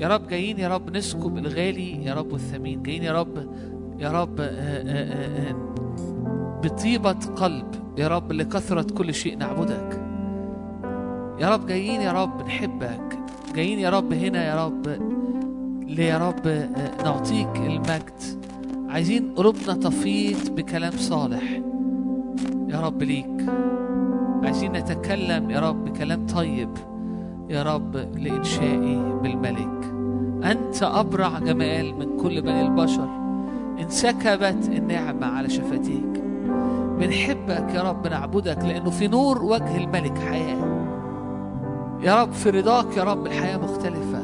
يا رب جايين يا رب نسكب الغالي يا رب والثمين جايين يا رب يا رب آه، آه، آه، آه، بطيبة قلب يا رب لكثرة كل شيء نعبدك يا رب جايين يا رب نحبك جايين يا رب هنا يا رب ليا رب آه، نعطيك المجد عايزين قلوبنا تفيض بكلام صالح يا رب ليك عايزين نتكلم يا رب بكلام طيب يا رب لإنشائي بالملك. أنت أبرع جمال من كل بني البشر. انسكبت النعمة على شفتيك. بنحبك يا رب نعبدك لأنه في نور وجه الملك حياة. يا رب في رضاك يا رب الحياة مختلفة.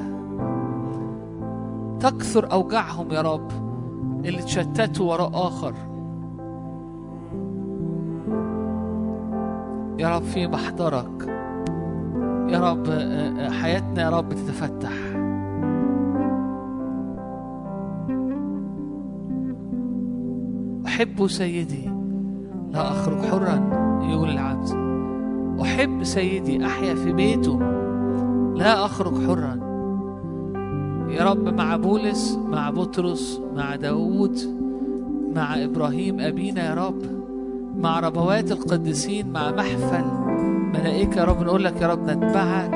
تكثر أوجاعهم يا رب اللي تشتتوا وراء آخر. يا رب في محضرك يا رب آه، آه، حياتنا يا رب تتفتح. أحب سيدي لا أخرج حرا يقول العبد أحب سيدي أحيا في بيته لا أخرج حرا. يا رب مع بولس مع بطرس مع داود مع إبراهيم أبينا يا رب مع ربوات القديسين مع محفل ملائكة يا رب نقول لك يا رب نتبعك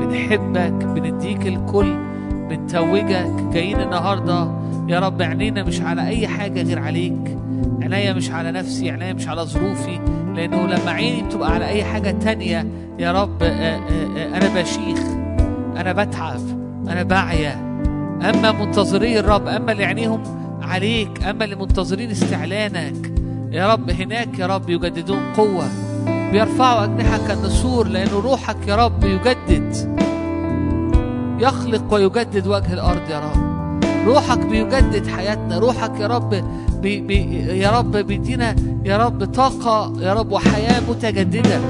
بنحبك بنديك الكل بنتوجك جايين النهاردة. يا رب عينينا مش على أي حاجة غير عليك عينيا مش على نفسي عينيا مش على ظروفي لأنه لما عيني بتبقى على أي حاجة تانية يا رب آه، آه، آه، أنا بشيخ أنا بتعب أنا بعيا. أما منتظري الرب أما اللي عينيهم عليك أما اللي منتظرين استعلانك يا رب هناك يا رب يجددون قوة. بيرفعوا أجنحة كالنسور لأن روحك يا رب يجدد. يخلق ويجدد وجه الأرض يا رب. روحك بيجدد حياتنا. روحك يا رب بي بي يا رب بيدينا يا رب طاقة يا رب وحياة متجددة.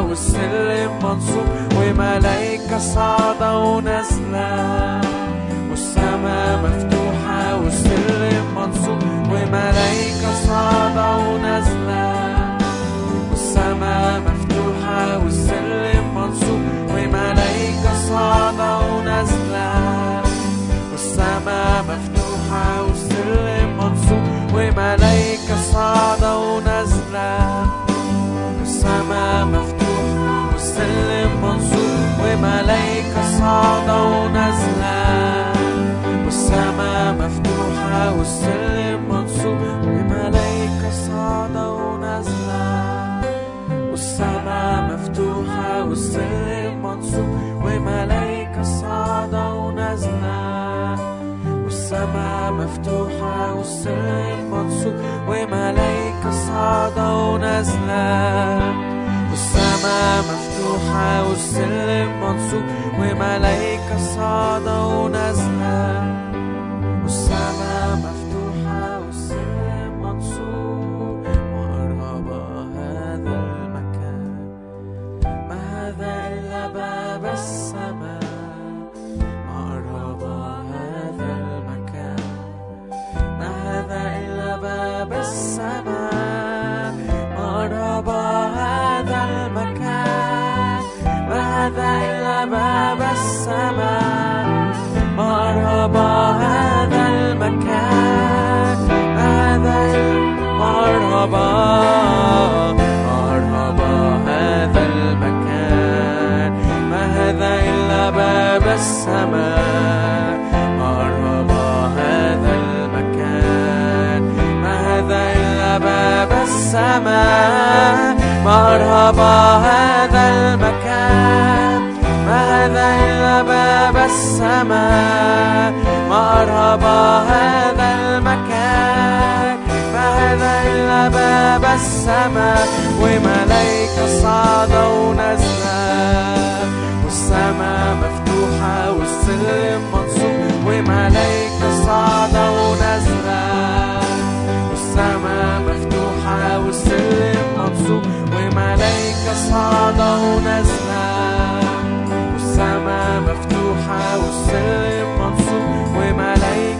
والسلم منصوب وملايكة صعدة ونازلة. والسماء مفتوحة والسلم منصوب وملايكة صعدة ونازلة. الملائكة صعدة ونازلة والسماء مفتوحة والسلم منصوب. الملائكة صعدة ونازلة والسماء مفتوحة والسلم منصوب. وملائكة صعدة ونازلة والسماء مفتوحة والسلم منصوب. وملائكة صعدة ونازلة والسماء مفتوحة والسلم منصوب وملايكة صاعدة ونازلة والسماء مفتوحة. هذا إلا باب السماء. قرب هذا المكان هذا مرحبا مرحبا هذا المكان ما هذا إلا باب السماء مرحبا هذا المكان ما هذا إلا باب السماء مرحبا هذا السماء مرحبا هذا المكان. ما هذا إلا باب السماء وملايكة صاعدة ونازلة والسماء مفتوحة والسلم منصوب وملايكة صاعدة ونازلة والسماء مفتوحة والسلم منصوب وملايكة صاعدة ونازلة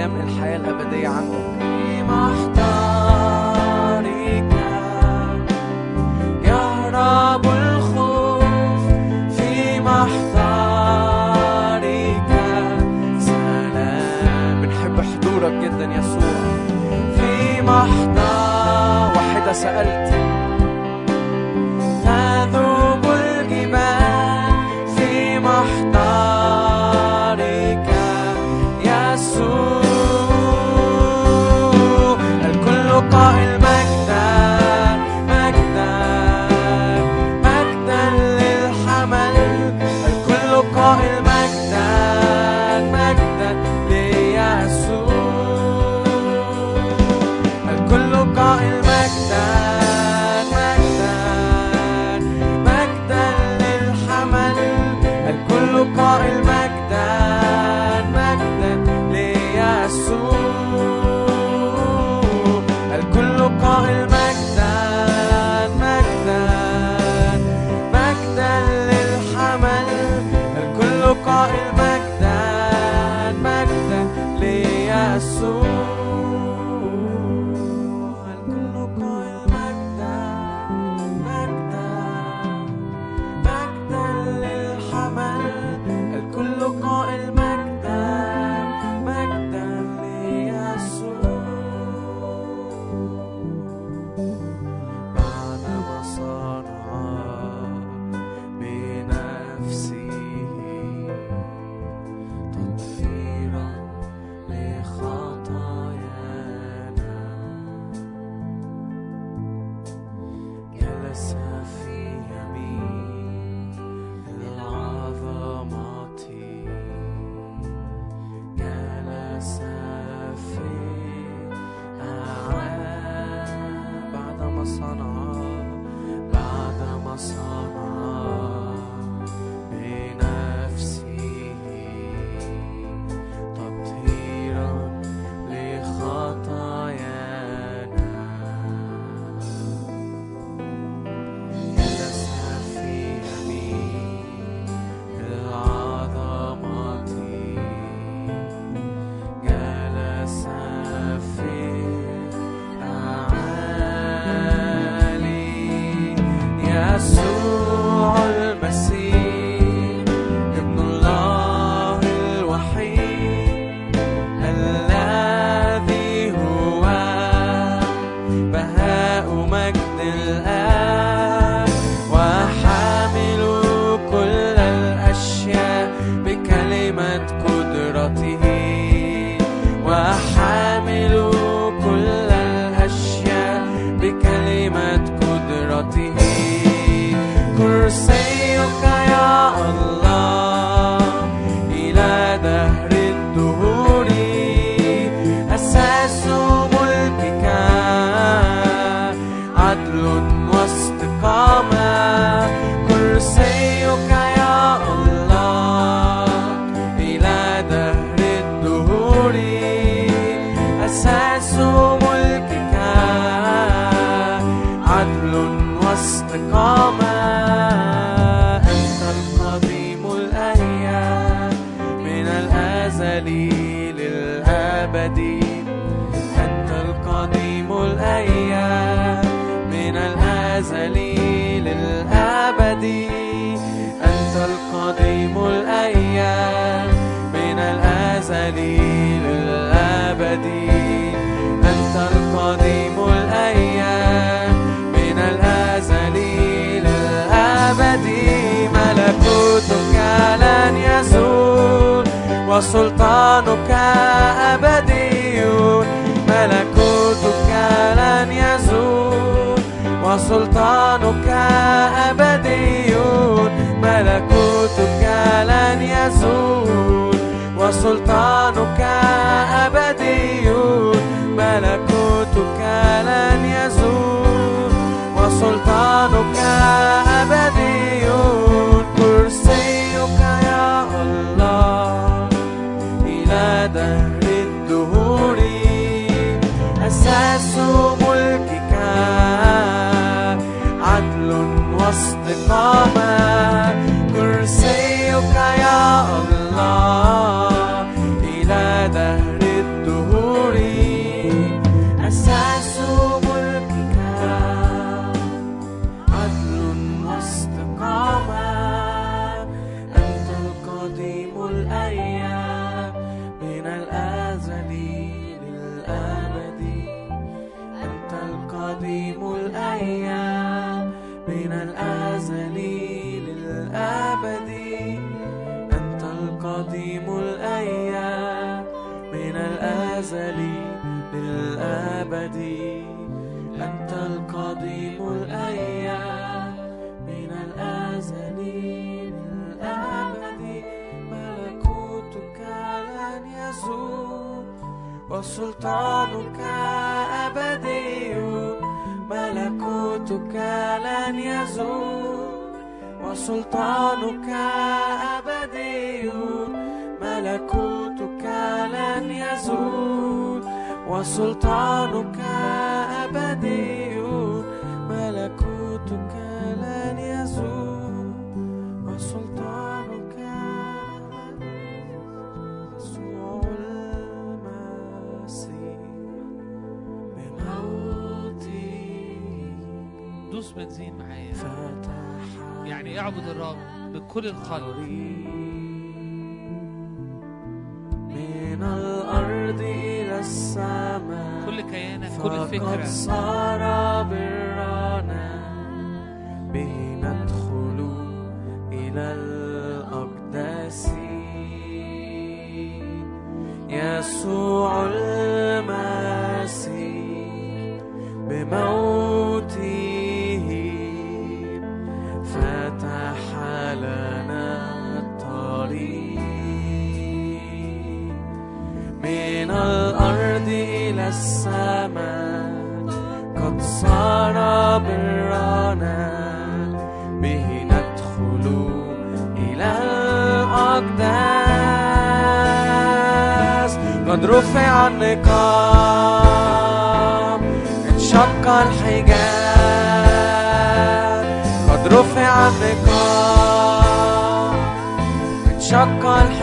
وكلام الحياة الأبدية عندك. محضرك يهرب الخوف في محضرك سلام. بنحب حضورك جدا يسوع في محضر واحدة سألت. الأزل للأبد أنت القديم الأيام. من الأزل للأبد ملكوتك لن يزول وسلطانك أبدي. ملكوتك لن يزول وسلطانك أبدي. ملكوتك عزيز وسلطانك أبدي ملكوتك لن يزول وسلطانك أبدي يسوع المسيح بموتي دوس بنزين معايا. يعني اعبد الرب بكل القلب. من الأرض إلى السماء. كل كيانك كل فكرة. صار برنا به ندخل إلى الأقداس. يسوع المسيح بموت رفع النقاب انشق الحجاب قد رفع النقاب انشق الحجاب.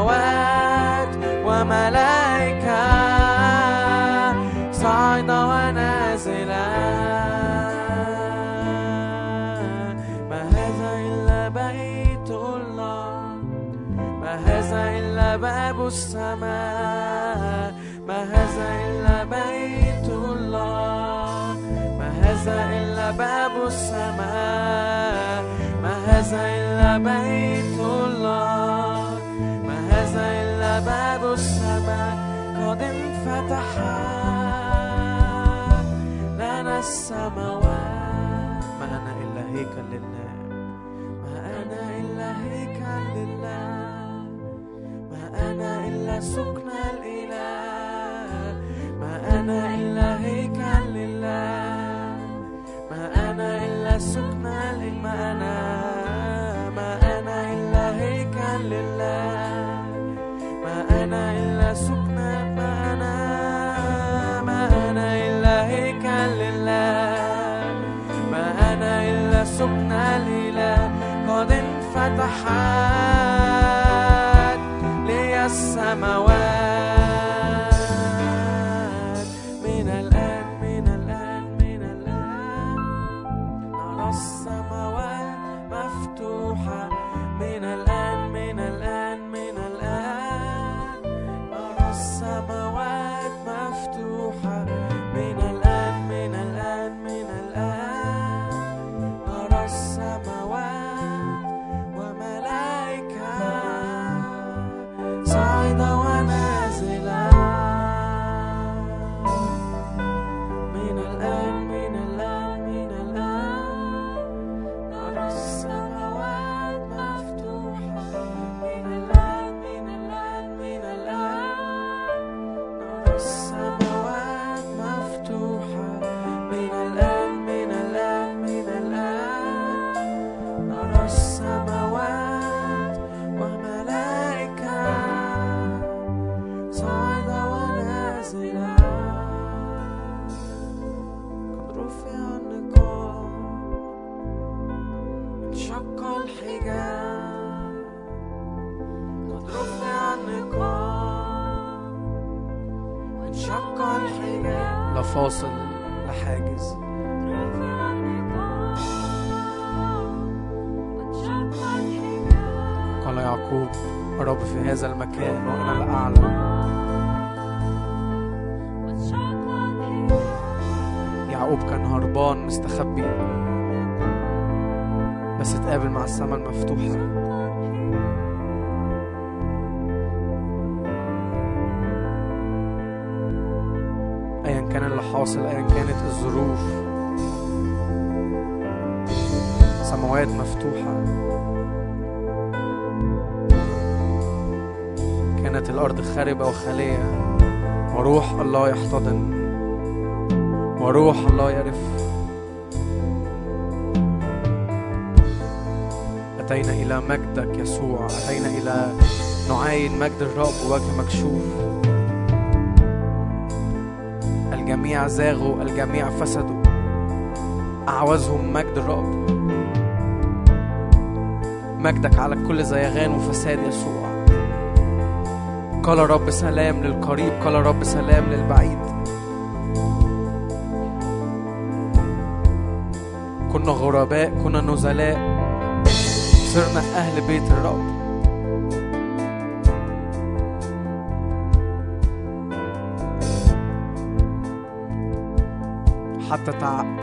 سماوات وملائكة صاعدة ونازلة ما هذا إلا بيت الله ما هذا إلا باب السماء ما هذا إلا بيت الله ما هذا إلا باب السماء ما هذا إلا بيت الله. ليس إلا باب السماء قد انفتح لنا السماوات ما أنا إلا هيكل لله ما أنا إلا هيكل لله ما أنا إلا سكن الإله ما أنا إلا هيكل لله ما أنا إلا سكن لما أنا سمحت لي السماوات. حاصل أيا كانت الظروف. سماوات مفتوحة. كانت الأرض خاربة وخالية. وروح الله يحتضن. وروح الله يرف أتينا إلى مجدك يسوع. أتينا إلى نعاين مجد الرب وجه مكشوف. الجميع زاغوا الجميع فسدوا. أعوزهم مجد الرب. مجدك على كل زيغان وفساد يسوع. قال رب سلام للقريب قال رب سلام للبعيد. كنا غرباء كنا نزلاء. صرنا أهل بيت الرب.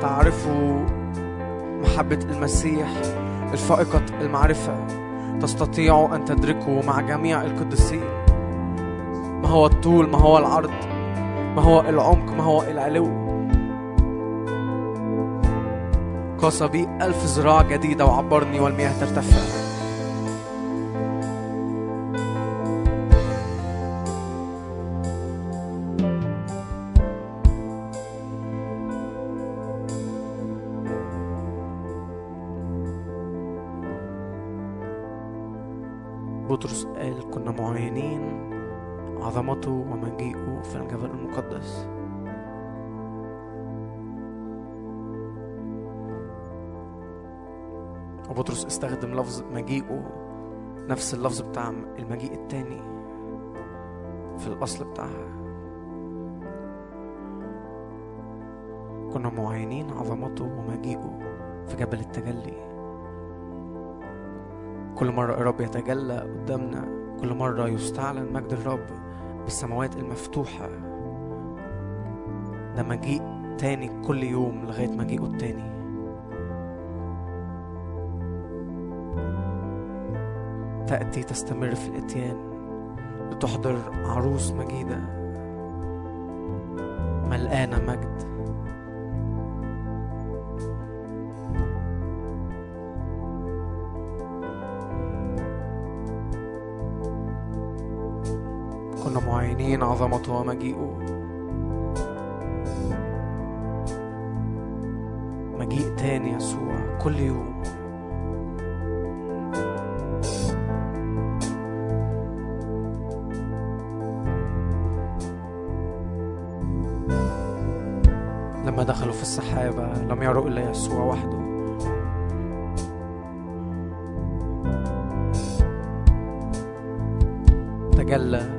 تعرفوا محبة المسيح الفائقة المعرفة. تستطيعوا أن تدركوا مع جميع القديسين. ما هو الطول ما هو العرض ما هو العمق ما هو العلو قاس بي ألف ذراع جديدة وعبرني والمياه ترتفع. وبطرس استخدم لفظ مجيئه نفس اللفظ بتاع المجيء التاني في الأصل بتاعها. كنا معينين عظمته ومجيئه في جبل التجلي. كل مرة الرب يتجلى قدامنا كل مرة يستعلن مجد الرب بالسماوات المفتوحة. ده مجيء تاني كل يوم لغاية مجيئه التاني. تأتي تستمر في الإتيان لتحضر عروس مجيدة ملقانة مجد. كنا معينين عظمته ومجيئه مجيء تاني يسوع كل يوم. السحابة لم يروا إلا يسوع وحده. تجلى.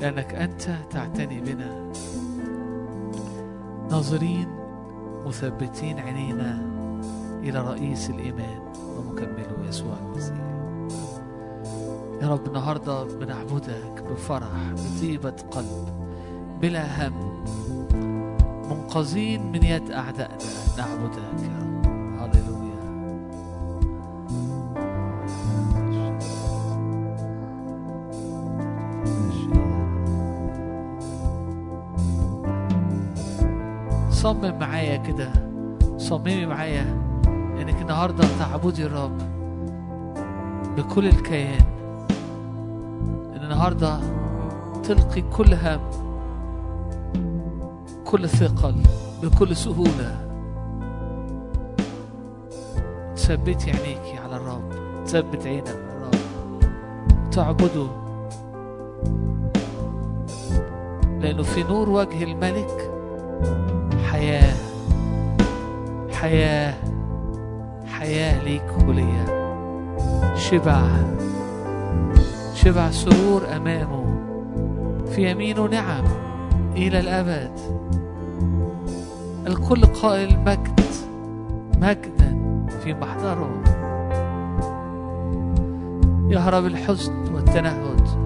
لأنك أنت تعتني بنا. ناظرين مثبتين عينينا إلى رئيس الإيمان ومكمله يسوع المسيح. يا رب النهاردة بنعبدك بفرح بطيبة قلب بلا هم. منقذين من يد أعدائنا نعبدك يا رب. صمم معايا كده. صممي معايا إنك النهارده تعبدي الرب بكل الكيان. إن النهارده تلقي كل هم كل ثقل بكل سهولة. تثبتي عينيكي على الرب تثبت عينك على الرب. تعبده لأنه في نور وجه الملك حياة حياة حياة ليك وليا شبع شبع سرور أمامه. في يمينه نعم إلى الأبد. الكل قائل مجد مجدا في محضره. يهرب الحزن والتنهد.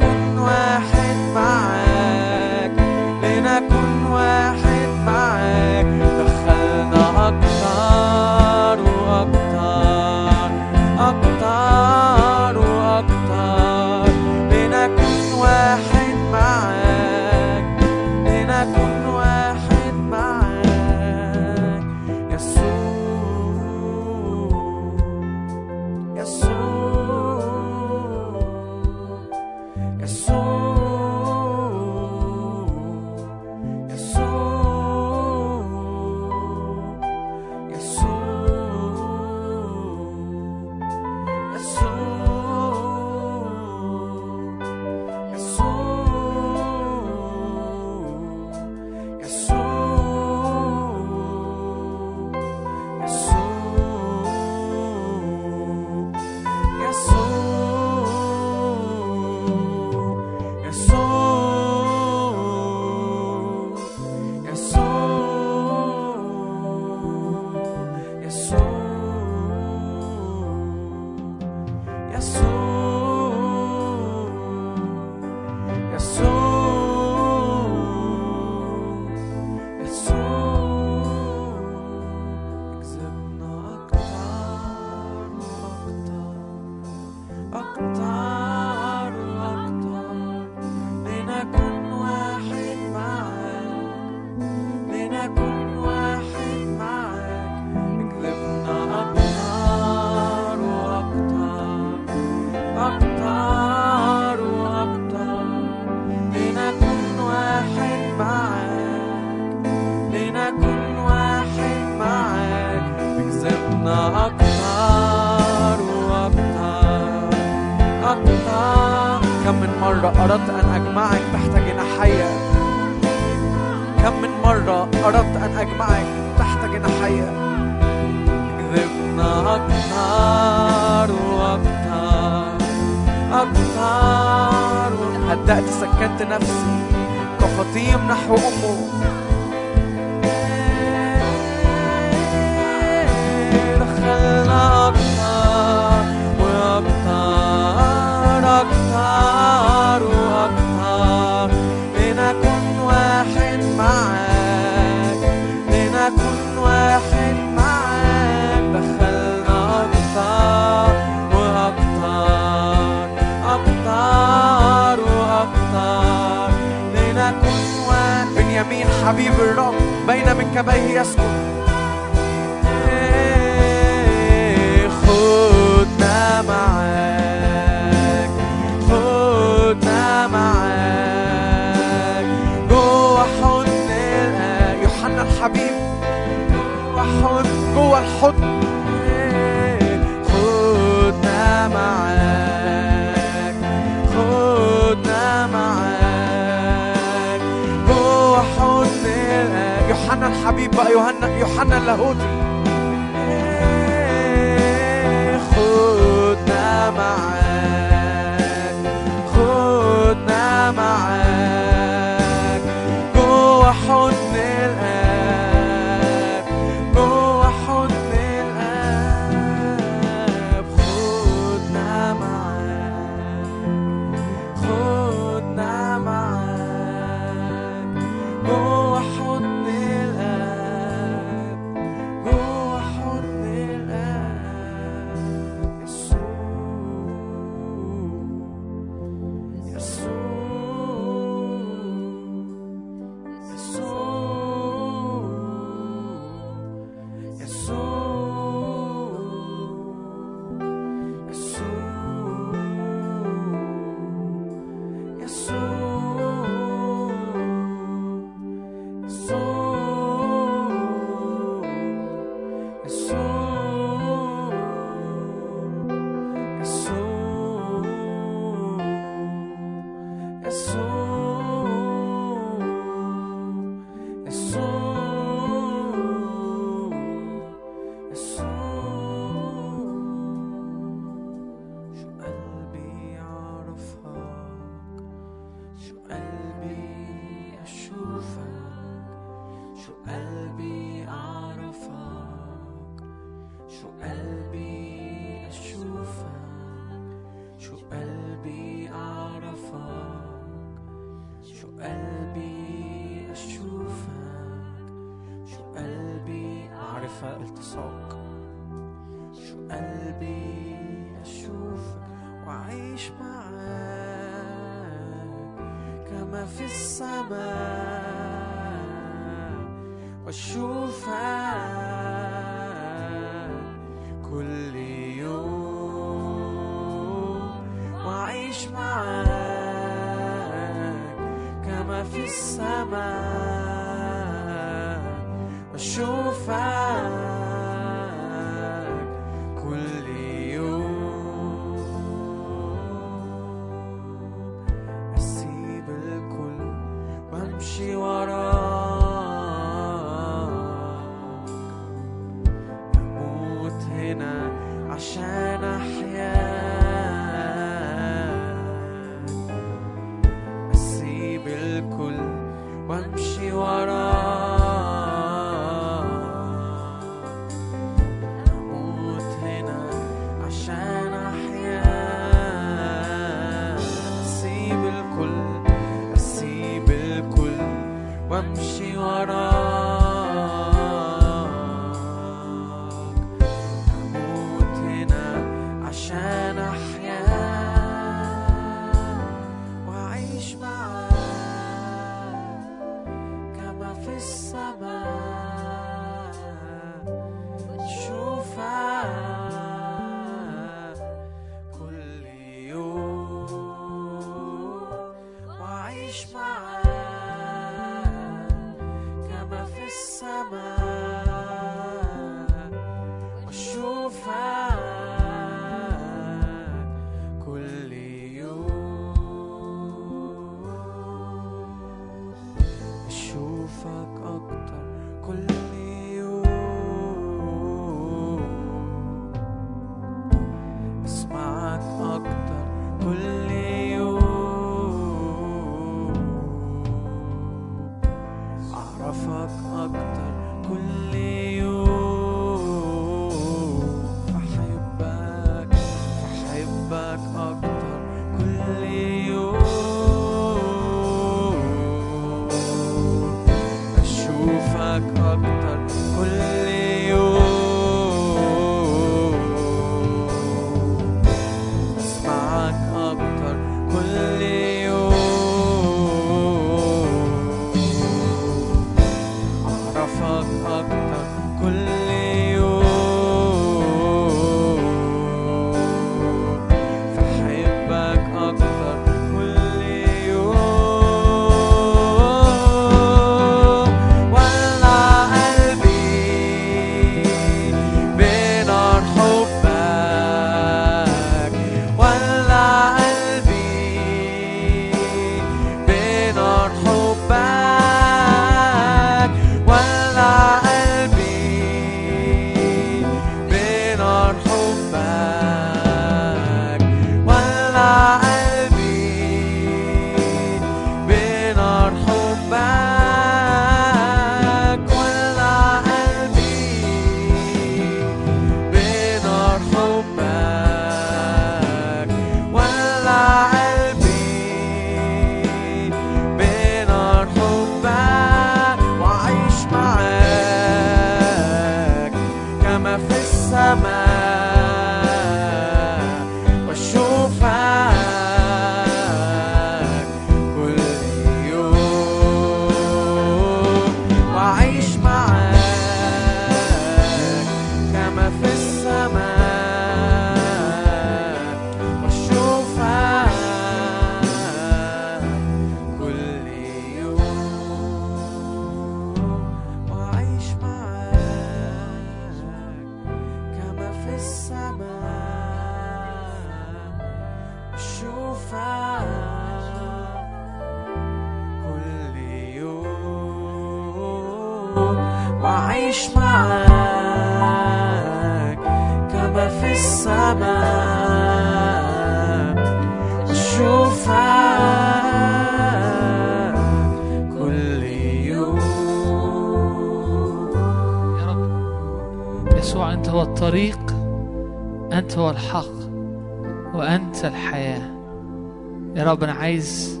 عايز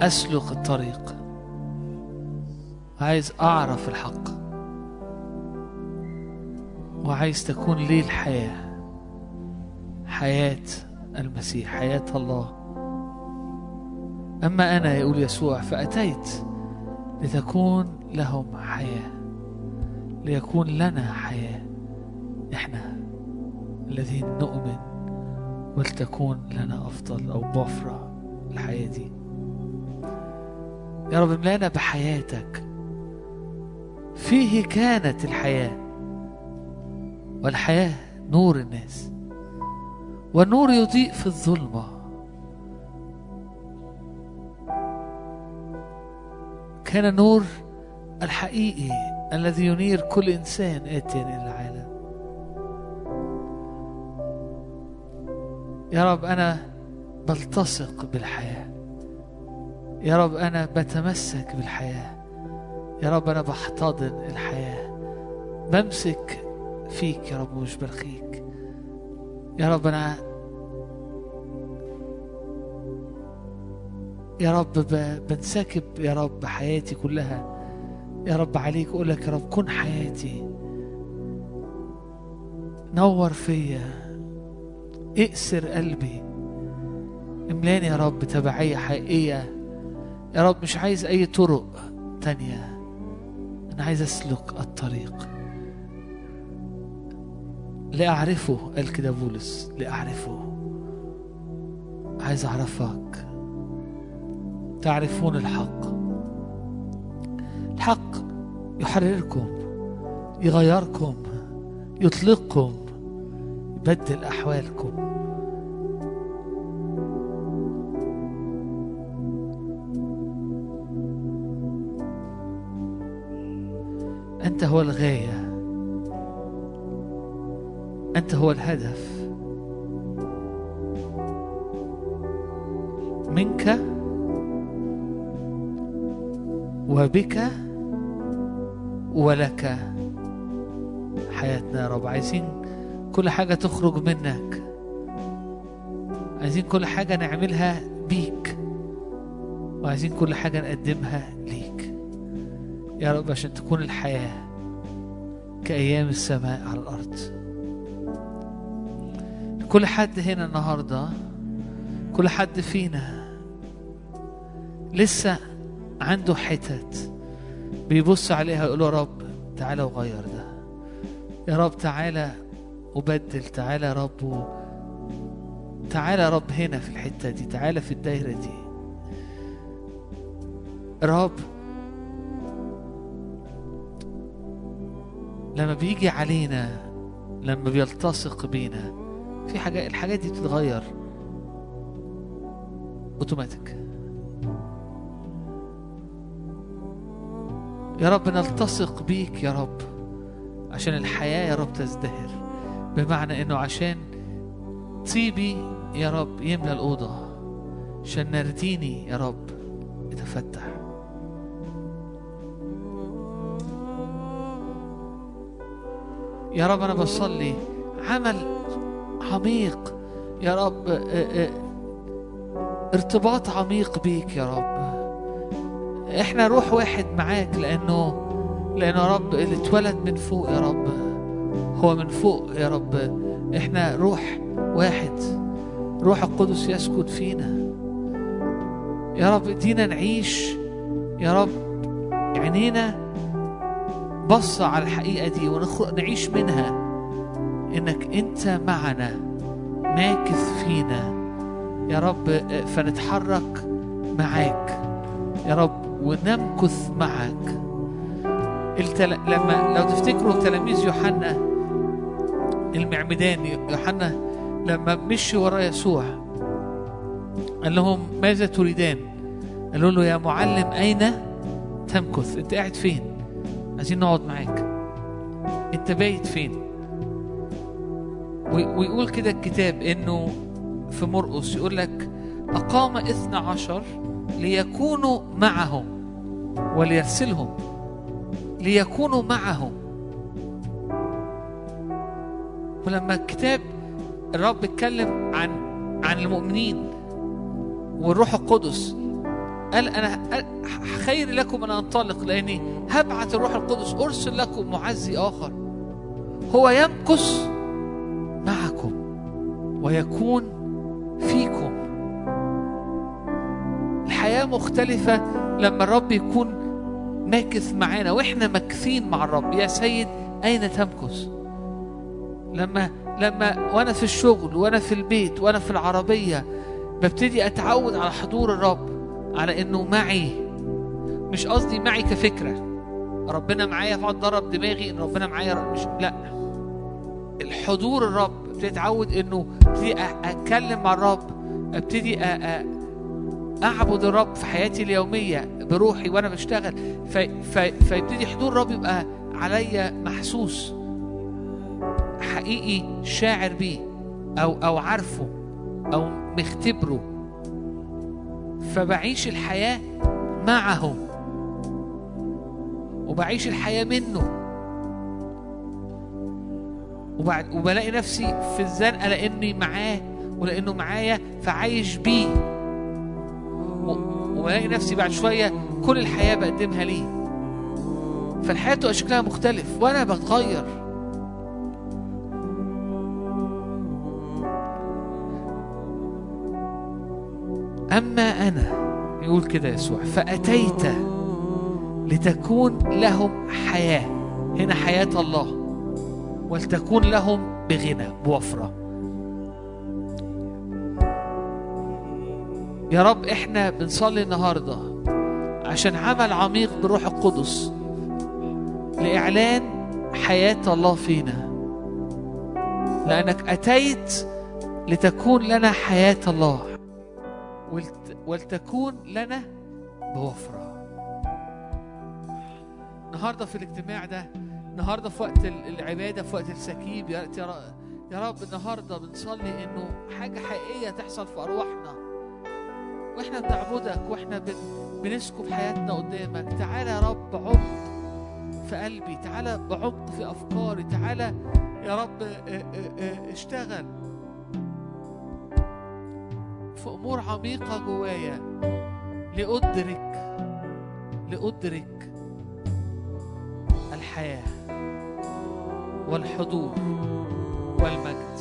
أسلك الطريق. عايز أعرف الحق. وعايز تكون لي الحياة. حياة المسيح حياة الله. أما أنا يقول يسوع فأتيت لتكون لهم حياة ليكون لنا حياة. إحنا الذين نؤمن ولتكون لنا أفضل أو بوفرة. الحياة دي يا رب املأنا بحياتك. فيه كانت الحياة والحياة نور الناس والنور يضيء في الظلمة. كان النور الحقيقي الذي ينير كل إنسان آتيا إلى العالم. يا رب أنا بلتصق بالحياة. يا رب أنا بتمسك بالحياة. يا رب أنا بحتضن الحياة. بمسك فيك يا رب ومش بلغيك يا رب أنا يا رب بنسكب يا رب حياتي كلها. يا رب عليك أقول لك يا رب كن حياتي. نور فيا. اقسر قلبي املأني يا رب تبعية حقيقية. يا رب مش عايز أي طرق تانية. أنا عايز أسلك الطريق. لأعرفه قال كده بولس لأعرفه. عايز أعرفك. تعرفون الحق. الحق يحرركم يغيركم يطلقكم يبدل أحوالكم. أنت هو الغاية. أنت هو الهدف. منك وبك ولك. حياتنا يا رب. عايزين كل حاجة تخرج منك. عايزين كل حاجة نعملها بيك. وعايزين كل حاجة نقدمها ليك. يا رب عشان تكون الحياة كأيام السماء على الأرض كل حد هنا النهاردة كل حد فينا لسه عنده حتت بيبص عليها يقول يا رب تعالى وغير ده يا رب تعالى وبدل تعالى يا رب. تعالى يا رب هنا في الحتة دي تعالى في الدايرة دي رب لما بيجي علينا لما بيلتصق بينا في حاجات الحاجات دي بتتغير. أوتوماتيك. يا رب نلتصق بيك يا رب عشان الحياة يا رب تزدهر. بمعنى إنه عشان طيبي يا رب يملى الأوضة عشان نرديني يا رب يتفتح. يا رب أنا بصلي. عمل عميق. يا رب ارتباط عميق بيك يا رب. إحنا روح واحد معاك لأنه لأنه يا رب اللي اتولد من فوق يا رب هو من فوق يا رب. إحنا روح واحد. روح القدس يسكن فينا. يا رب ادينا نعيش. يا رب عينينا بص على الحقيقة دي ونعيش منها. إنك أنت معنا ماكث فينا. يا رب فنتحرك معاك. يا رب ونمكث معك التل... لما لو تفتكروا تلاميذ يوحنا المعمدان يوحنا لما مشي ورا يسوع قال لهم ماذا تريدان؟ قالوا له يا معلم أين تمكث؟ أنت قاعد فين؟ عايزين نقعد معاك أنت بايت فين. وي- ويقول كده الكتاب إنه في مرقس يقول لك أقام إثنى عشر ليكونوا معهم وليرسلهم. ليكونوا معهم. ولما الكتاب الرب اتكلم عن عن المؤمنين والروح القدس قال أنا خير لكم أن أنطلق لأني هبعت الروح القدس أرسل لكم معزي آخر. هو يمكث معكم ويكون فيكم. الحياة مختلفة لما الرب يكون ماكث معانا وإحنا ماكثين مع الرب. يا سيد أين تمكث لما لما وأنا في الشغل وأنا في البيت وأنا في العربية ببتدي أتعود على حضور الرب. على إنه معي. مش قصدي معي كفكرة. ربنا معايا فاقعد ضرب دماغي إن ربنا معايا. مش لا. الحضور الرب ابتدي اتعود إنه أبتدي أتكلم مع الرب. أبتدي أعبد الرب في حياتي اليومية بروحي وأنا بشتغل. في في فيبتدي حضور الرب يبقى عليا محسوس. حقيقي شاعر بيه أو أو عارفه أو مختبره. فبعيش الحياة معه. وبعيش الحياة منه. وبعد وبلاقي نفسي في الزنقة لأني معاه ولأنه معايا فعايش بيه. وبلاقي نفسي بعد شوية كل الحياة بقدمها ليه. فالحياة تبقى شكلها مختلف وأنا بتغير. أما أنا يقول كده يسوع فأتيت لتكون لهم حياة. هنا حياة الله ولتكون لهم بغنى بوفرة. يا رب إحنا بنصلي النهارده عشان عمل عميق بالروح القدس لإعلان حياة الله فينا. لأنك أتيت لتكون لنا حياة الله. ولتكون لنا بوفرة. النهارده في الاجتماع ده النهارده في وقت ال- العبادة في وقت السكيب يا رب النهارده بنصلي إنه حاجة حقيقية تحصل في أرواحنا. وإحنا بنعبدك وإحنا بن... بنسكب حياتنا قدامك. تعالى يا رب بعمق في قلبي تعالى بعمق في أفكاري تعالى يا رب اشتغل. في أمور عميقة جوايا. لأدرك لأدرك الحياة والحضور والمجد.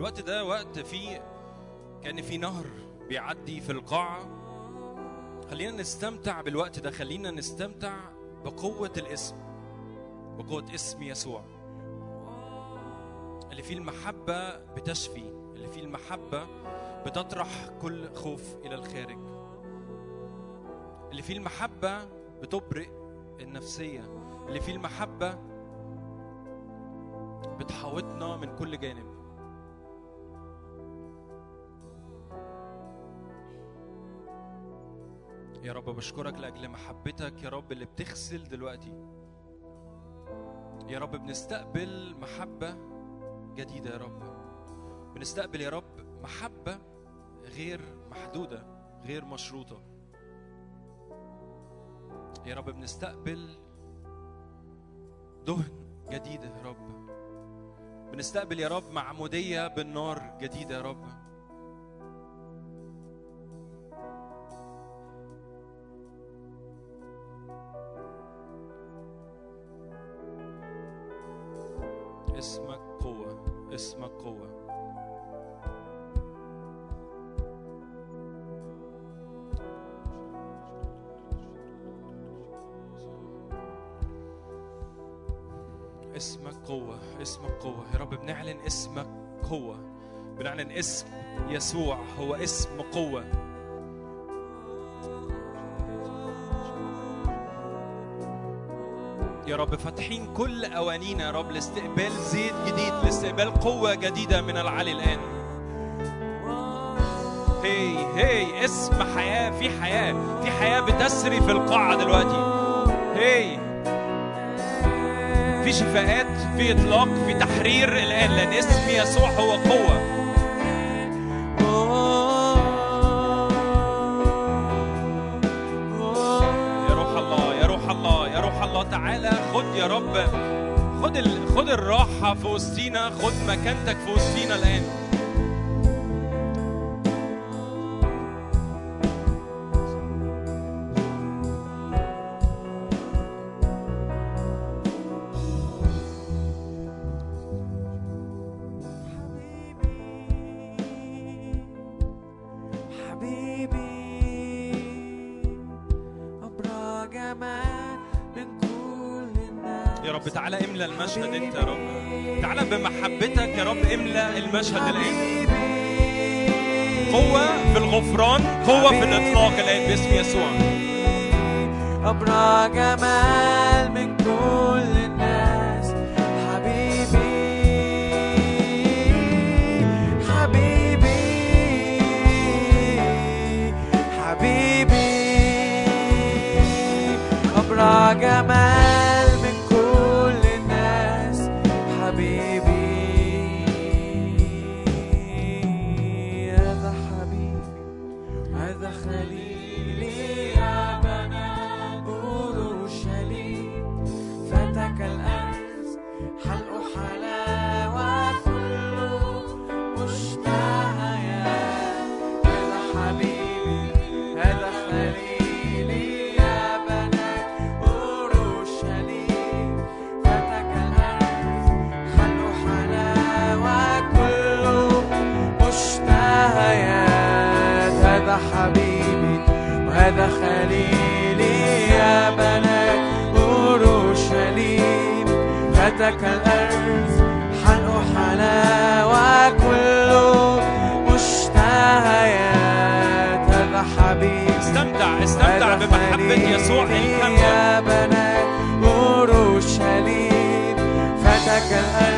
الوقت ده وقت فيه كان في نهر بيعدي في القاعة. خلينا نستمتع بالوقت ده خلينا نستمتع بقوة الاسم بقوة اسم يسوع. اللي فيه المحبة بتشفي اللي فيه المحبة بتطرح كل خوف إلى الخارج. اللي فيه المحبة بتبرئ النفسية. اللي فيه المحبة بتحاوطنا من كل جانب. يا رب بشكرك لأجل محبتك يا رب اللي بتغسل دلوقتي. يا رب بنستقبل محبة جديدة يا رب. بنستقبل يا رب محبة غير محدودة غير مشروطة. يا رب بنستقبل دهن جديدة يا رب. بنستقبل يا رب معمودية بالنار جديدة يا رب. اسمك قوة اسمك قوة. اسمك قوة اسمك قوة. يا رب بنعلن اسمك قوة. بنعلن اسم يسوع. هو اسم قوة. يا رب فاتحين كل أوانينا يا رب لاستقبال زيت جديد لاستقبال قوة جديدة من العلي الآن. هي هي اسم حياة في حياة في حياة بتسري في القاعة دلوقتي. هي في شفاءات في إطلاق في تحرير الآن لأن اسم يسوع هو قوة. يا رب خد. خد الراحة في وسطينا خد مكانتك في وسطينا الآن المشهد انت يا رب. تعالى بمحبتك يا رب املأ المشهد الآن. قوة في الغفران قوة في الإطلاق الآن باسم يسوع. أبرى جمال من كل الناس. حبيبي حبيبي حبيبي. أبرى جمال باسم يسوع الحمد. يا بنات أورشليم فتك الآن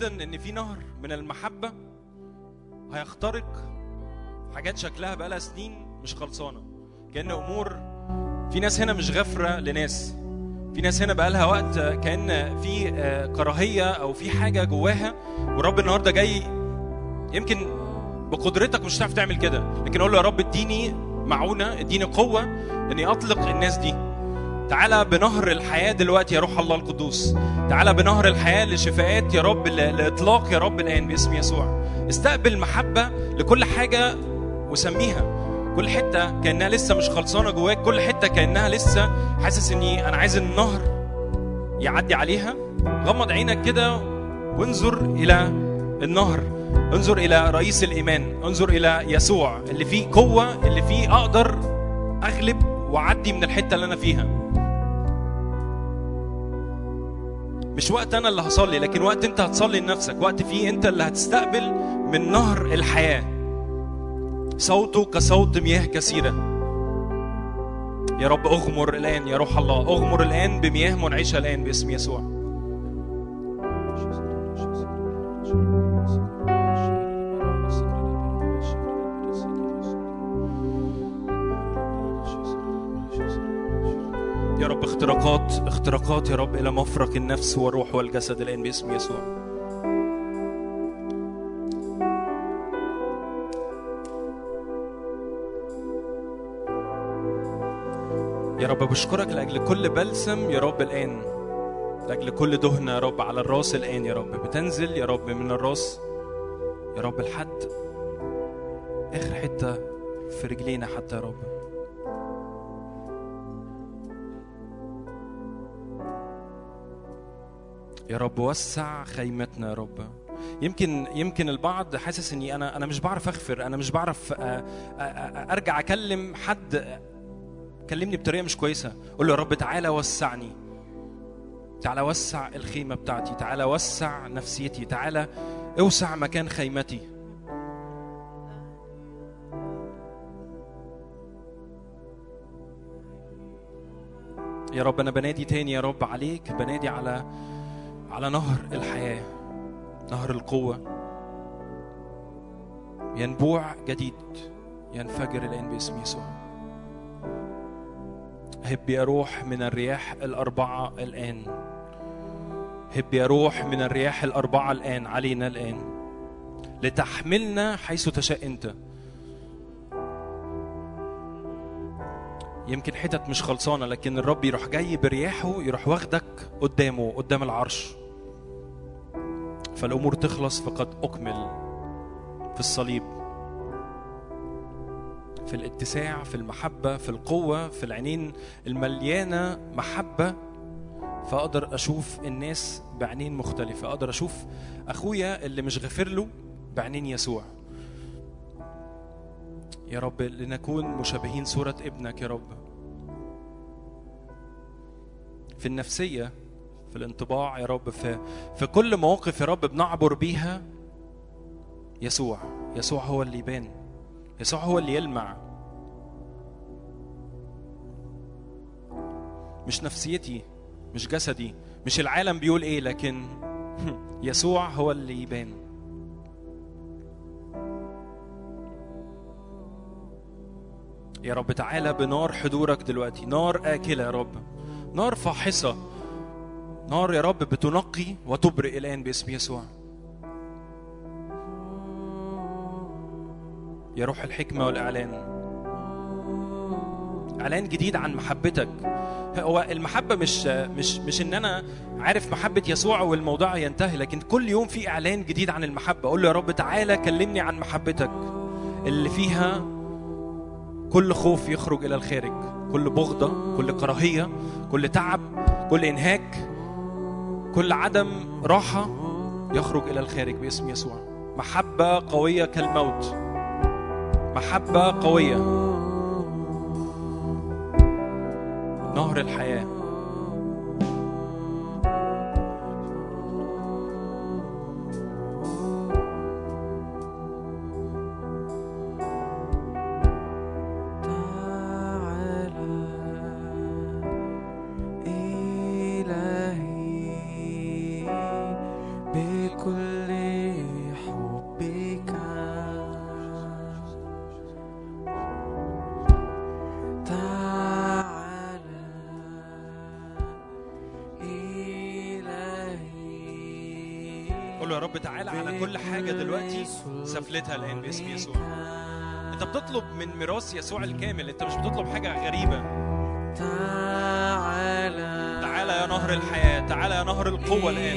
جدا إن في نهر من المحبة هيخترق حاجات شكلها بقالها سنين مش خلصانة. كأن أمور في ناس هنا مش غافره لناس. في ناس هنا بقالها وقت كأن في آه، كراهية أو في حاجة جواها والرب النهارده جاي يمكن بقدرتك مش هتعرف تعمل كده. لكن أقول له يا رب اديني معونة اديني قوة إني أطلق الناس دي. تعالى بنهر الحياة دلوقتي يا روح الله القدوس. تعالى بنهر الحياة لشفاءات يا رب ل- لإطلاق يا رب الآن باسم يسوع. استقبل محبة لكل حاجة وسميها. كل حتة كأنها لسه مش خلصانة جواك كل حتة كأنها لسه حاسس إني أنا عايز النهر يعدي عليها. غمض عينك كده وانظر إلى النهر. انظر إلى رئيس الإيمان. انظر إلى يسوع اللي فيه قوة اللي فيه أقدر أغلب وأعدي من الحتة اللي أنا فيها. مش وقت أنا اللي هصلي لكن وقت أنت هتصلي لنفسك. وقت فيه أنت اللي هتستقبل من نهر الحياة. صوته كصوت مياه كثيرة. يا رب أغمر الآن يا روح الله أغمر الآن بمياه منعشة الآن باسم يسوع. يا رب اختراقات اختراقات يا رب إلى مفرق النفس والروح والجسد الآن باسم يسوع. يا رب بشكرك لأجل كل بلسم يا رب الآن لأجل كل دهنه يا رب على الراس الآن يا رب. بتنزل يا رب من الراس يا رب لحد آخر حتة في رجلينا حتى يا رب. يا رب وسع خيمتنا يا رب. يمكن يمكن البعض حاسس إني أنا أنا مش بعرف أغفر أنا مش بعرف أ- أ- أ- أرجع أكلم حد كلمني بطريقة مش كويسة. قول له يا رب تعالى وسعني. تعالى وسع الخيمة بتاعتي تعالى وسع نفسيتي تعالى أوسع مكان خيمتي. يا رب أنا بنادي تاني يا رب عليك بنادي على على نهر الحياة نهر القوة. ينبوع جديد ينفجر الان باسم يسوع. هب يا روح من الرياح الأربعة الآن. هب يا روح من الرياح الأربعة الآن علينا الآن. لتحملنا حيث تشاء أنت. يمكن حتت مش خلصانة لكن الرب يروح جاي برياحه يروح واخدك قدامه قدام العرش. فالأمور تخلص فقد أكمل في الصليب في الاتساع في المحبة في القوة في العينين المليانة محبة فأقدر أشوف الناس بعينين مختلفة. أقدر أشوف أخويا اللي مش غافر له بعينين يسوع. يا رب لنكون مشابهين صورة ابنك يا رب. في النفسية في الانطباع يا رب في في كل مواقف يا رب بنعبر بيها. يسوع يسوع هو اللي يبان يسوع هو اللي يلمع. مش نفسيتي مش جسدي مش العالم بيقول إيه لكن يسوع هو اللي يبان. يا رب تعالى بنار حضورك دلوقتي نار آكلة يا رب نار فاحصة. نار يا رب بتنقي وتبرئ الآن باسم يسوع. يا روح الحكمة والإعلان. إعلان جديد عن محبتك. هو المحبة مش مش مش إن أنا عارف محبة يسوع والموضوع ينتهي لكن كل يوم في إعلان جديد عن المحبة. أقول له يا رب تعالى كلمني عن محبتك اللي فيها كل خوف يخرج إلى الخارج. كل بغضة كل كراهية كل تعب كل إنهاك. كل عدم راحة يخرج إلى الخارج باسم يسوع. محبة قوية كالموت. محبة قوية. نهر الحياة. باسم يسوع. انت بتطلب من ميراث يسوع الكامل. انت مش بتطلب حاجة غريبة. تعالى. تعالى يا نهر الحياة. تعالى يا نهر القوة الآن.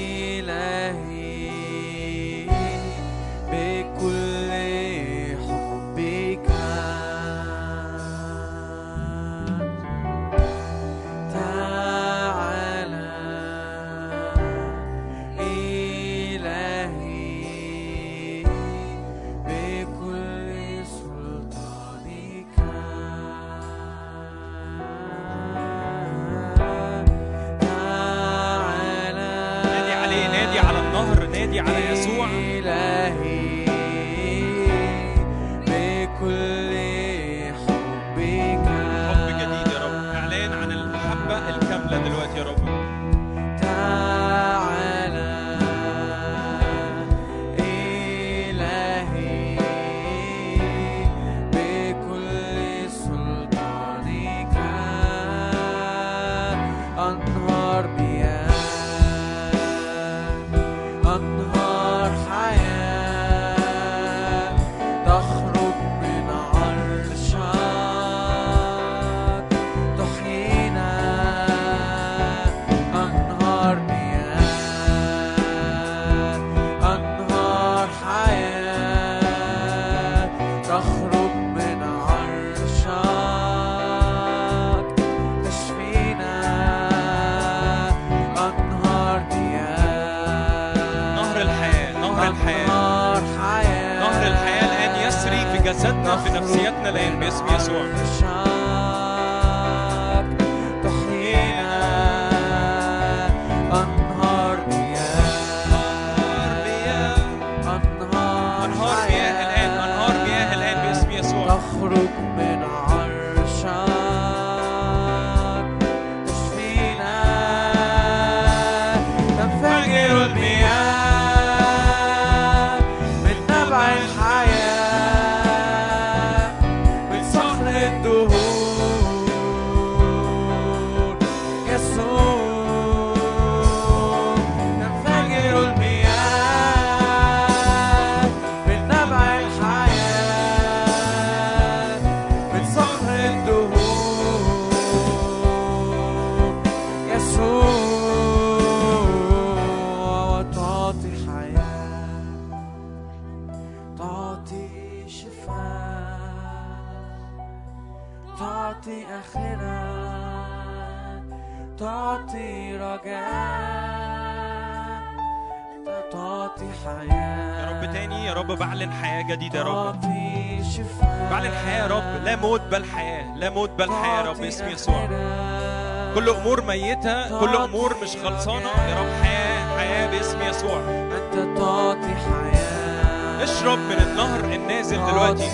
ميتة كل أمور مش خلصانة. يا رب حياة حياة باسم يسوع. أنت تعطي حياة. اشرب من النهر النازل دلوقتي.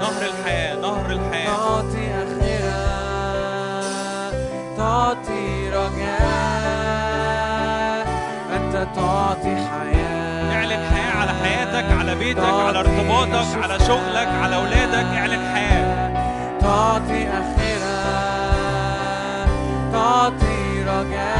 نهر الحياة نهر الحياة. تعطي آخرة. تعطي رجاء. أنت تعطي حياة. اعلن حياة على حياتك على بيتك على ارتباطك على شغلك على أولادك. اعلن حياة. again.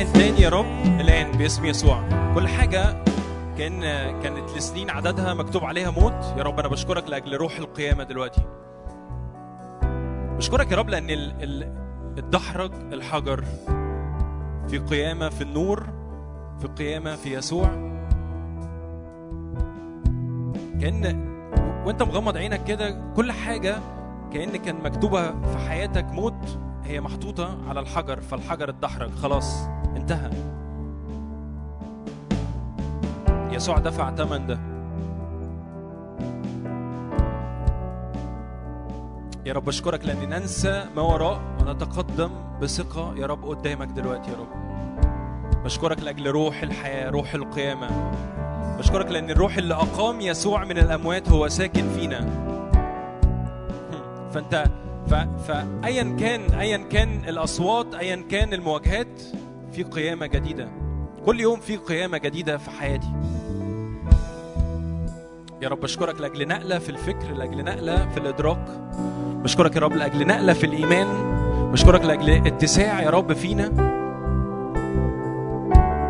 بعلن تاني يا رب الآن باسم يسوع. كل حاجة كان كانت لسنين عددها مكتوب عليها موت. يا رب أنا بشكرك لأجل روح القيامة دلوقتي. بشكرك يا رب لأن ال... ال... الدحرج الحجر في قيامة في النور في قيامة في يسوع. كان وأنت مغمض عينك كده كل حاجة كأن كان مكتوبة في حياتك موت هي محطوطة على الحجر فالحجر اتدحرج خلاص. انتهى. يسوع دفع ثمن ده. يا رب أشكرك لأن ننسى ما وراء ونتقدم بثقة. يا رب قدامك دلوقتي يا رب. بشكرك لأجل روح الحياة روح القيامة. بشكرك لأن الروح اللي أقام يسوع من الأموات هو ساكن فينا. فأنت ف... فايا كان ايا كان الأصوات ايا كان المواجهات في قيامة جديدة. كل يوم في قيامة جديدة في حياتي. يا رب بشكرك لأجل نقلة في الفكر لأجل نقلة في الإدراك. بشكرك يا رب لأجل نقلة في الإيمان. بشكرك لأجل اتساع يا رب فينا.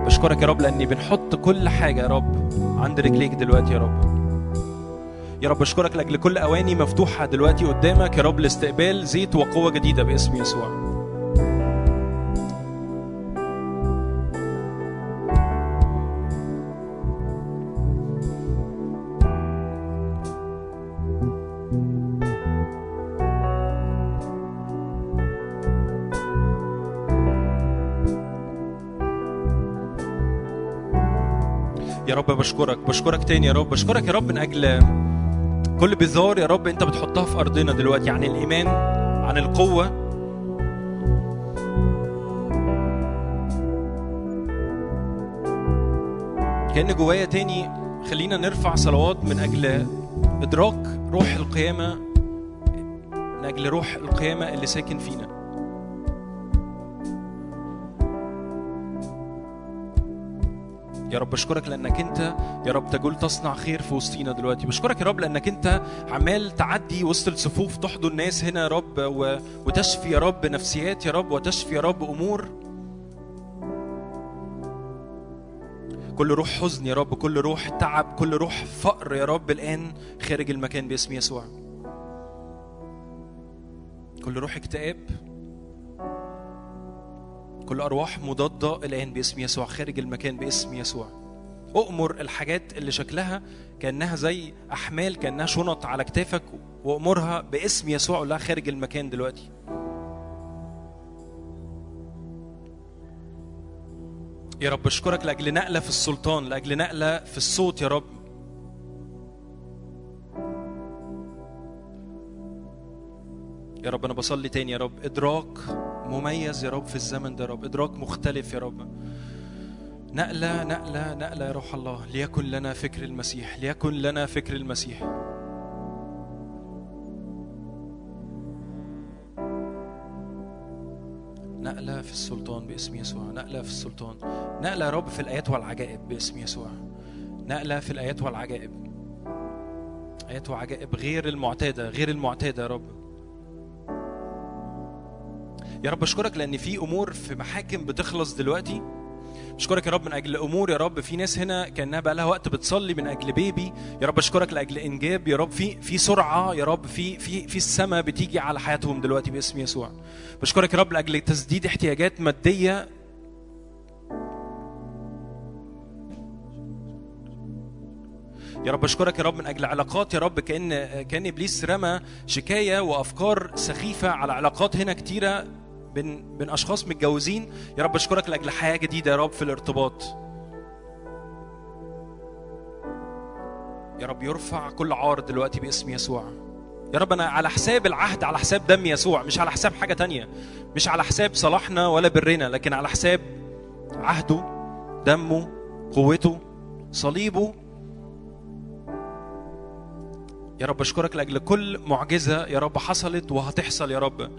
بشكرك يا رب لأني بنحط كل حاجة يا رب عند رجليك دلوقتي يا رب. يا رب اشكرك لأجل كل أواني مفتوحة دلوقتي قدامك يا رب لاستقبال زيت وقوة جديدة باسم يسوع. رب بشكرك بشكرك تاني يا رب بشكرك يا رب من أجل كل بذار يا رب أنت بتحطها في أرضنا دلوقتي عن الإيمان عن القوة. كأن جوايا تاني خلينا نرفع صلوات من أجل إدراك روح القيامة من أجل روح القيامة اللي ساكن فينا. يا رب بشكرك لأنك أنت يا رب تجول تصنع خير في وسطينا دلوقتي بشكرك يا رب لأنك أنت عمال تعدي وسط الصفوف تحضن ناس هنا يا رب. وتشفي يا رب نفسيات يا رب وتشفي يا رب أمور كل روح حزن يا رب كل روح تعب كل روح فقر يا رب الآن خارج المكان باسم يسوع كل روح اكتئاب كل أرواح مضادة الآن باسم يسوع خارج المكان باسم يسوع. أؤمر الحاجات اللي شكلها كأنها زي أحمال كأنها شنط على كتافك وأمرها باسم يسوع لها خارج المكان دلوقتي. يا رب أشكرك لأجل نقلة في السلطان لأجل نقلة في الصوت يا رب. يا رب أنا بصلي تاني يا رب. إدراك مميز يا رب في الزمن ده يا رب. إدراك مختلف يا رب. نقلة نقلة نقلة يا روح الله. ليكن لنا فكر المسيح. ليكن لنا فكر المسيح. نقلة في السلطان باسم يسوع. نقلة في السلطان. نقلة يا رب في الآيات والعجائب باسم يسوع. نقلة في الآيات والعجائب. آيات وعجائب غير المعتادة غير المعتادة يا رب. يا رب أشكرك لأن في أمور في محاكم بتخلص دلوقتي. أشكرك يا رب من أجل أمور يا رب. في ناس هنا كأنها بقى لها وقت بتصلي من أجل بيبي. يا رب أشكرك لأجل إنجاب. يا رب في في سرعة. يا رب في في في السماء بتيجي على حياتهم دلوقتي باسم يسوع. بشكرك يا رب لأجل تسديد احتياجات مادية. يا رب أشكرك يا رب من أجل علاقات. يا رب كأن كأن إبليس رمى شكاية وأفكار سخيفة على علاقات هنا كتيرة. بين بين أشخاص متجوزين. يا رب أشكرك لأجل حياة جديدة يا رب في الارتباط. يا رب يرفع كل عار دلوقتي باسم يسوع. يا رب أنا على حساب العهد على حساب دم يسوع مش على حساب حاجة تانية. مش على حساب صلاحنا ولا برنا لكن على حساب عهده دمه قوته صليبه. يا رب أشكرك لأجل كل معجزة يا رب حصلت وهتحصل يا رب.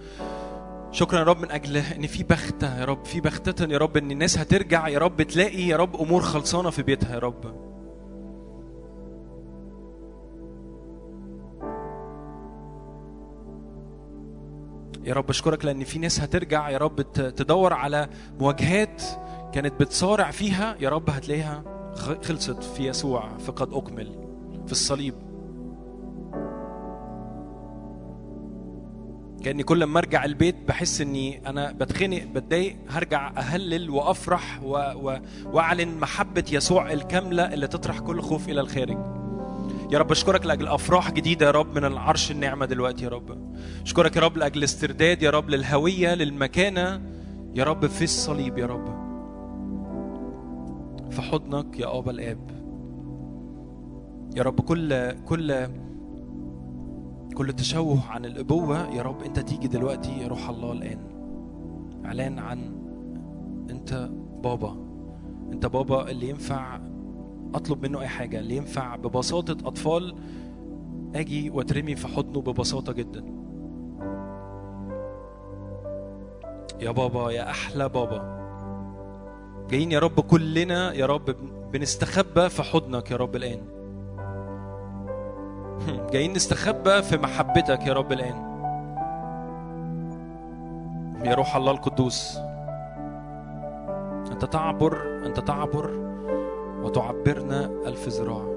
شكرا يا رب من أجل إن في بختة يا رب في بختة يا رب إن الناس هترجع يا رب تلاقي يا رب أمور خلصانة في بيتها يا رب. يا رب أشكرك لأن في ناس هترجع يا رب تدور على مواجهات كانت بتصارع فيها يا رب هتلاقيها خلصت في يسوع فقد أكمل في الصليب. كأني كل ما أرجع البيت بحس إني أنا بتخنق بتضايق هرجع أهلل وأفرح و... و... وأعلن محبة يسوع الكاملة اللي تطرح كل خوف إلى الخارج. يا رب أشكرك لأجل أفراح جديدة يا رب من العرش النعمه دلوقتي يا رب. أشكرك يا رب لأجل استرداد يا رب للهوية للمكانة. يا رب في الصليب يا رب. في حضنك يا ابا الآب. يا رب كل كل كل تشوه عن الأبوة يا رب أنت تيجي دلوقتي يا روح الله الآن. إعلان عن أنت بابا. أنت بابا اللي ينفع أطلب منه أي حاجة اللي ينفع ببساطة أطفال أجي وأترمي في حضنه ببساطة جدا. يا بابا يا أحلى بابا. جايين يا رب كلنا يا رب بنستخبى في حضنك يا رب الآن. جايين نستخبى في محبتك يا رب الان يا روح الله القدوس أنت تعبر أنت تعبر وتعبرنا ألف ذراع.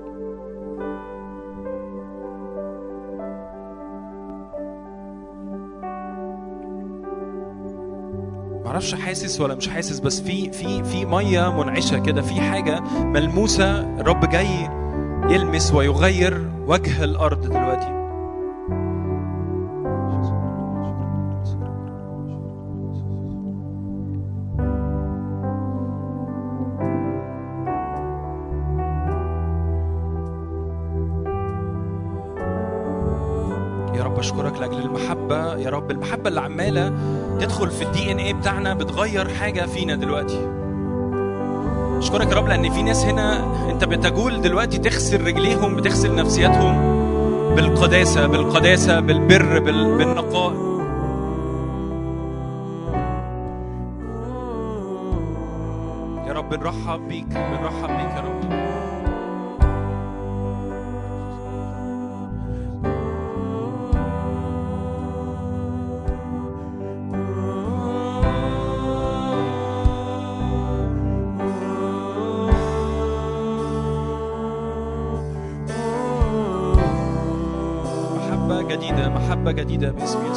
معرفش حاسس ولا مش حاسس بس في في في مية منعشة كده في حاجة ملموسة الرب جاي يلمس ويغير وجه الأرض دلوقتي. يا رب أشكرك لأجل المحبة. يا رب المحبة اللي عماله تدخل في الدي إن إيه بتاعنا بتغير حاجة فينا دلوقتي. أشكرك يا رب لأن في ناس هنا أنت بتجول دلوقتي تغسل رجليهم بتغسل نفسياتهم بالقداسة بالقداسة بالبر بال... بالنقاء. يا رب بنرحب بيك بنرحب بيك يا رب. جديدة محبة جديدة باسم يسوع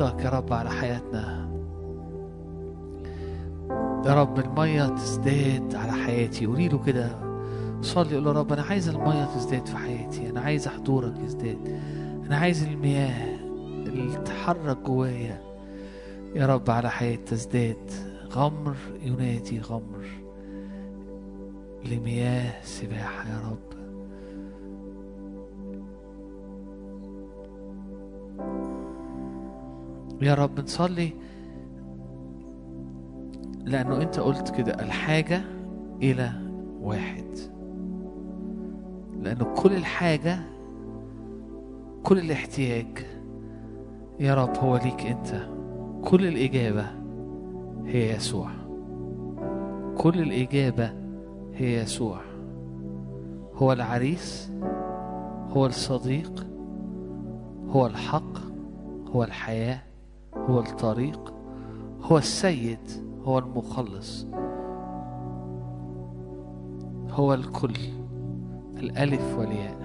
ميتك يا رب على حياتنا. يا رب المية تزداد على حياتي. قولي له كده صلي قول له رب أنا عايز المية تزداد في حياتي. أنا عايز حضورك يزداد. أنا عايز المياه اللي تتحرك جوايا يا رب على حياة تزداد. غمر ينادي غمر لمياه سباحة يا رب. يا رب نصلي. لأنه أنت قلت كده الحاجة إلى واحد. لأنه كل الحاجة كل الاحتياج يا رب هو ليك أنت. كل الإجابة هي يسوع. كل الإجابة هي يسوع. هو العريس هو الصديق هو الحق هو الحياة. هو الطريق هو السيد هو المخلص هو الكل الألف والياء.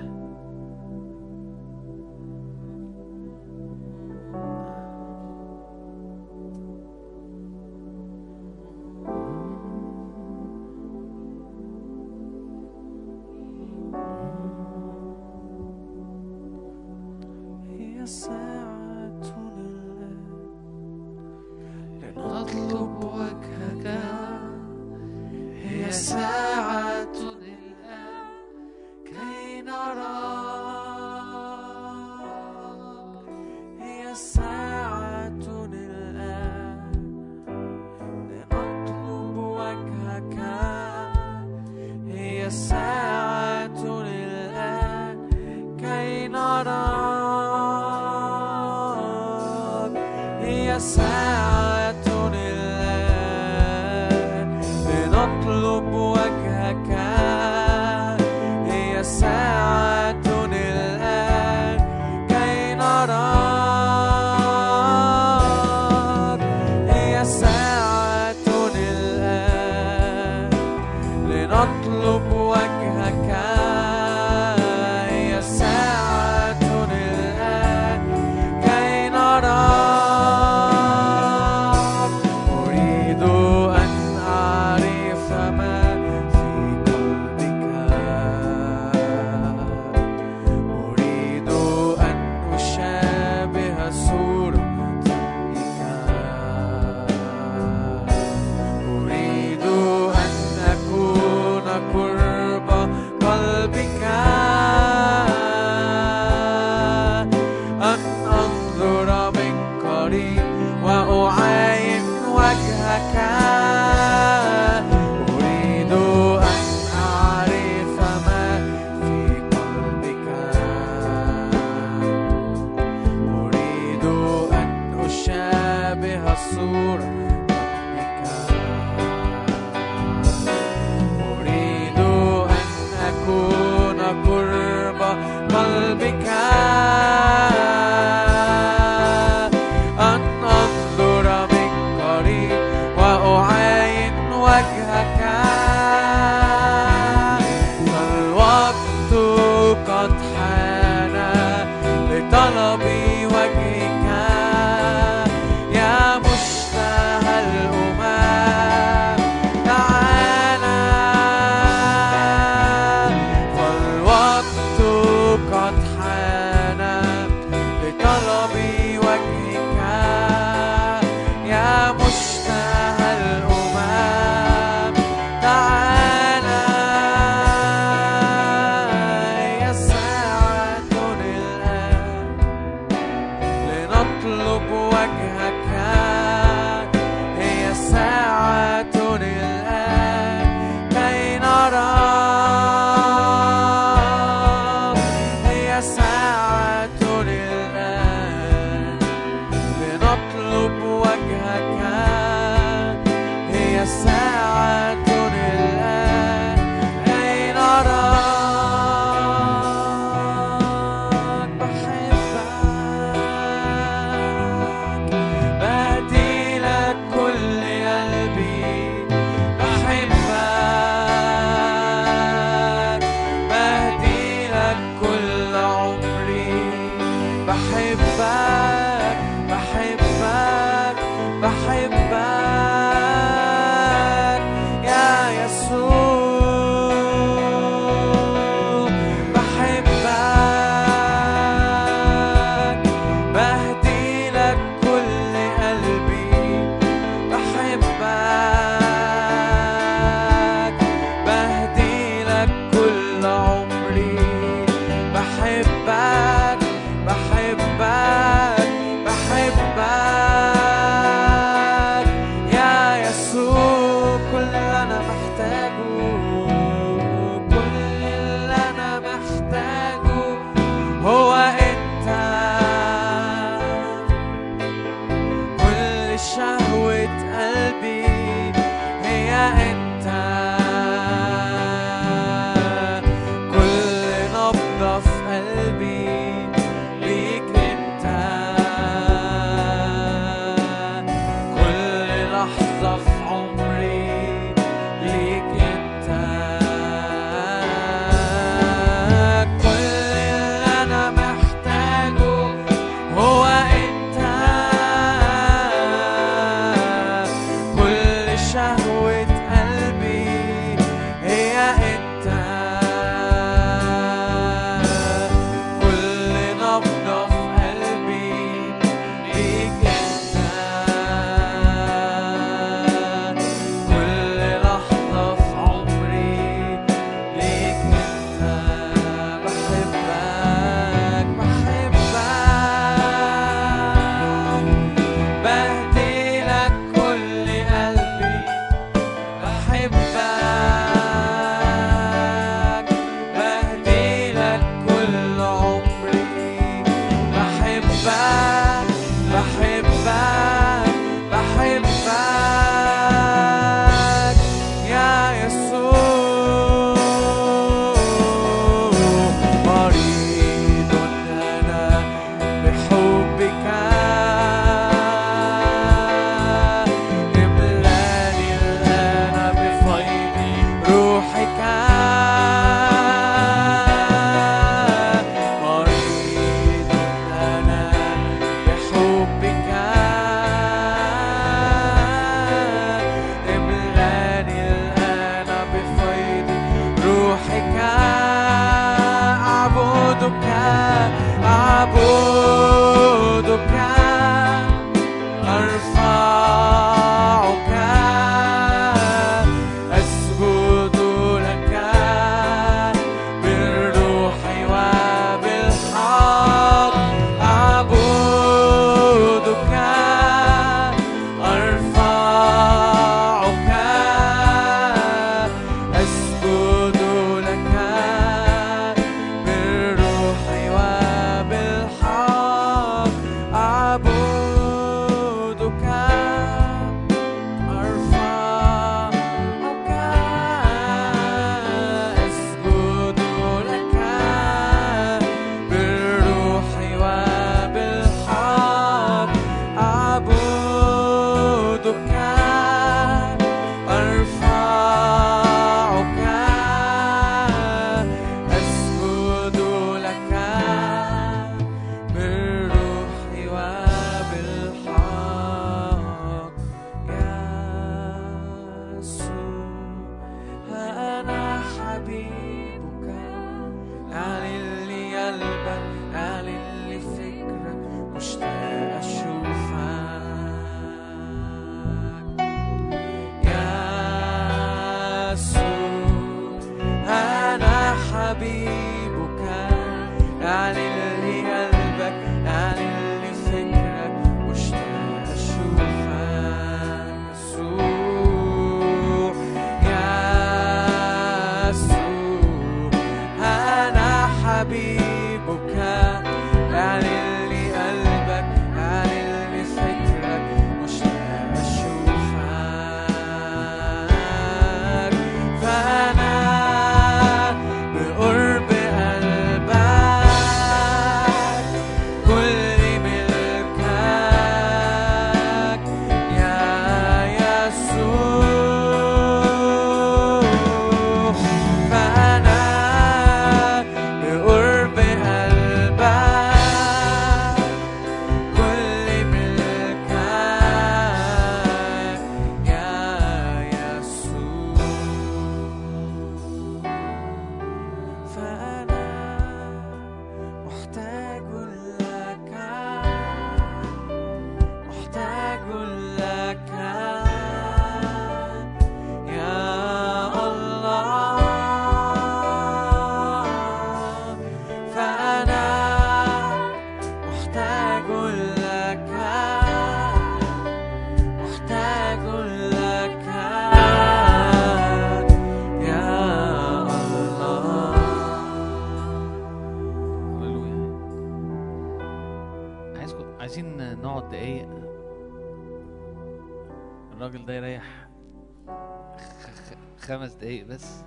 دقايق بس.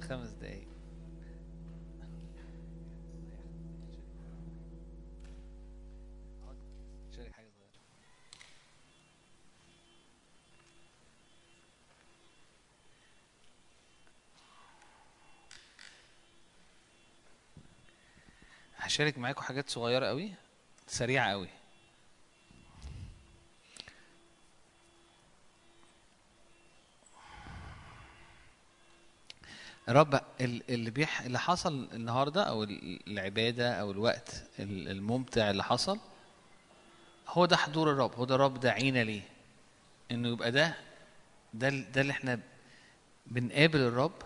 خمس دقايق. هشارك معاكم حاجات صغيرة قوي سريعة قوي. رب ال- اللي بيح اللي حصل النهارده أو ال- العبادة أو الوقت ال- الممتع اللي حصل هو ده حضور الرب هو ده الرب داعينا ليه. إنه يبقى ده ده ده اللي إحنا بنقابل الرب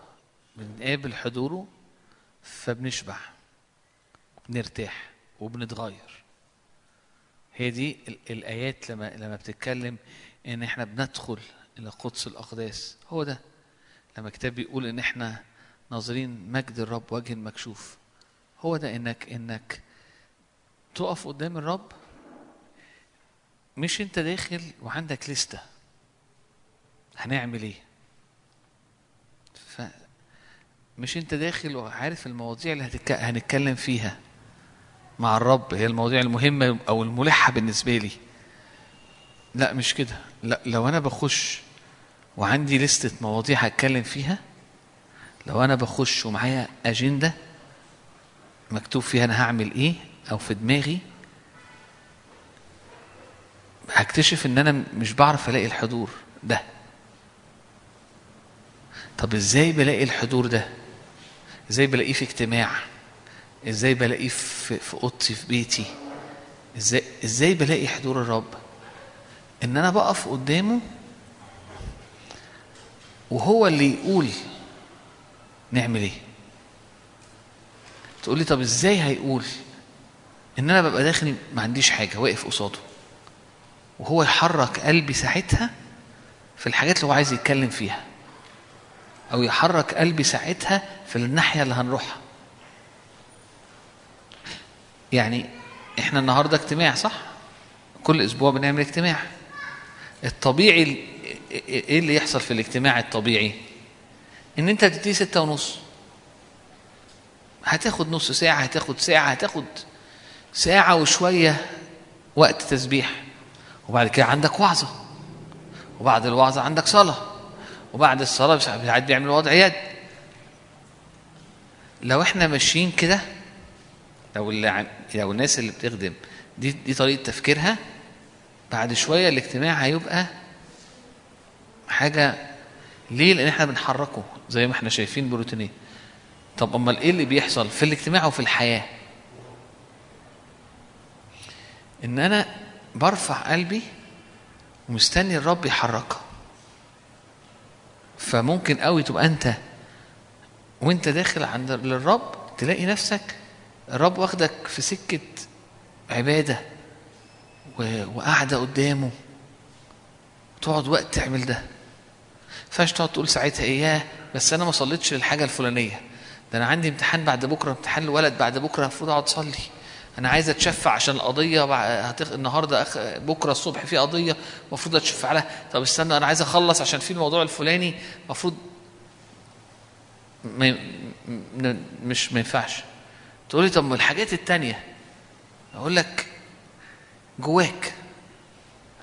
بنقابل حضوره فبنشبع بنرتاح وبنتغير. هي دي ال- الآيات لما لما بتتكلم إن إحنا بندخل إلى قدس الأقداس هو ده. لما الكتاب بيقول إن إحنا ناظرين مجد الرب وجه مكشوف هو ده إنك إنك تقف قدام الرب مش أنت داخل وعندك لستة. هنعمل إيه؟ ف مش أنت داخل وعارف المواضيع اللي هتك... هنتكلم فيها مع الرب هي المواضيع المهمة أو الملحة بالنسبة لي. لا مش كده. لا لو أنا بخش وعندي لستة مواضيع هتكلم فيها. لو أنا بخش ومعايا أجندة مكتوب فيها أنا هعمل إيه أو في دماغي هكتشف إن أنا مش بعرف ألاقي الحضور ده. طب إزاي بلاقي الحضور ده؟ إزاي بلاقيه في اجتماع؟ إزاي بلاقيه في في أوضتي في بيتي؟ إزاي إزاي بلاقي حضور الرب؟ إن أنا بقف قدامه وهو اللي يقول نعمل إيه؟ تقول لي طب إزاي هيقول إن أنا ببقى داخل ما عنديش حاجة واقف قصاده. وهو يحرك قلبي ساعتها في الحاجات اللي هو عايز يتكلم فيها. أو يحرك قلبي ساعتها في الناحية اللي هنروحها. يعني إحنا النهارده اجتماع صح؟ كل أسبوع بنعمل اجتماع. الطبيعي ال- إيه اللي يحصل في الاجتماع الطبيعي؟ إن أنت هتبتدي ستة ونص. هتاخد نص ساعة هتاخد ساعة هتاخد ساعة وشوية وقت تسبيح. وبعد كده عندك وعظة. وبعد الوعظة عندك صلاة. وبعد الصلاة مش عارف وضع يد. لو إحنا ماشيين كده لو اللي لو الناس اللي بتخدم دي دي طريقة تفكيرها بعد شوية الاجتماع هيبقى حاجة ليه؟ لأن إحنا بنحركه زي ما إحنا شايفين بروتينين. طب أمال إيه اللي بيحصل في الاجتماع وفي الحياة؟ إن أنا برفع قلبي ومستني الرب يحركها. فممكن قوي تبقى أنت وأنت داخل عند للرب تلاقي نفسك الرب واخدك في سكة عبادة و- وقاعدة قدامه تقعد وقت تعمل ده فاش تقعد تقول ساعتها اياه بس أنا ما صليتش للحاجة الفلانية. ده أنا عندي امتحان بعد بكرة امتحان الولد بعد بكرة المفروض أقعد أصلي. أنا عايز أتشفع عشان القضية هتخ... النهارده أخ... بكرة الصبح في قضية المفروض أتشفع لها. طب استنى أنا عايز أخلص عشان في الموضوع الفلاني المفروض ما... م... مش ما ينفعش. تقول لي طب الحاجات التانية. أقول لك جواك.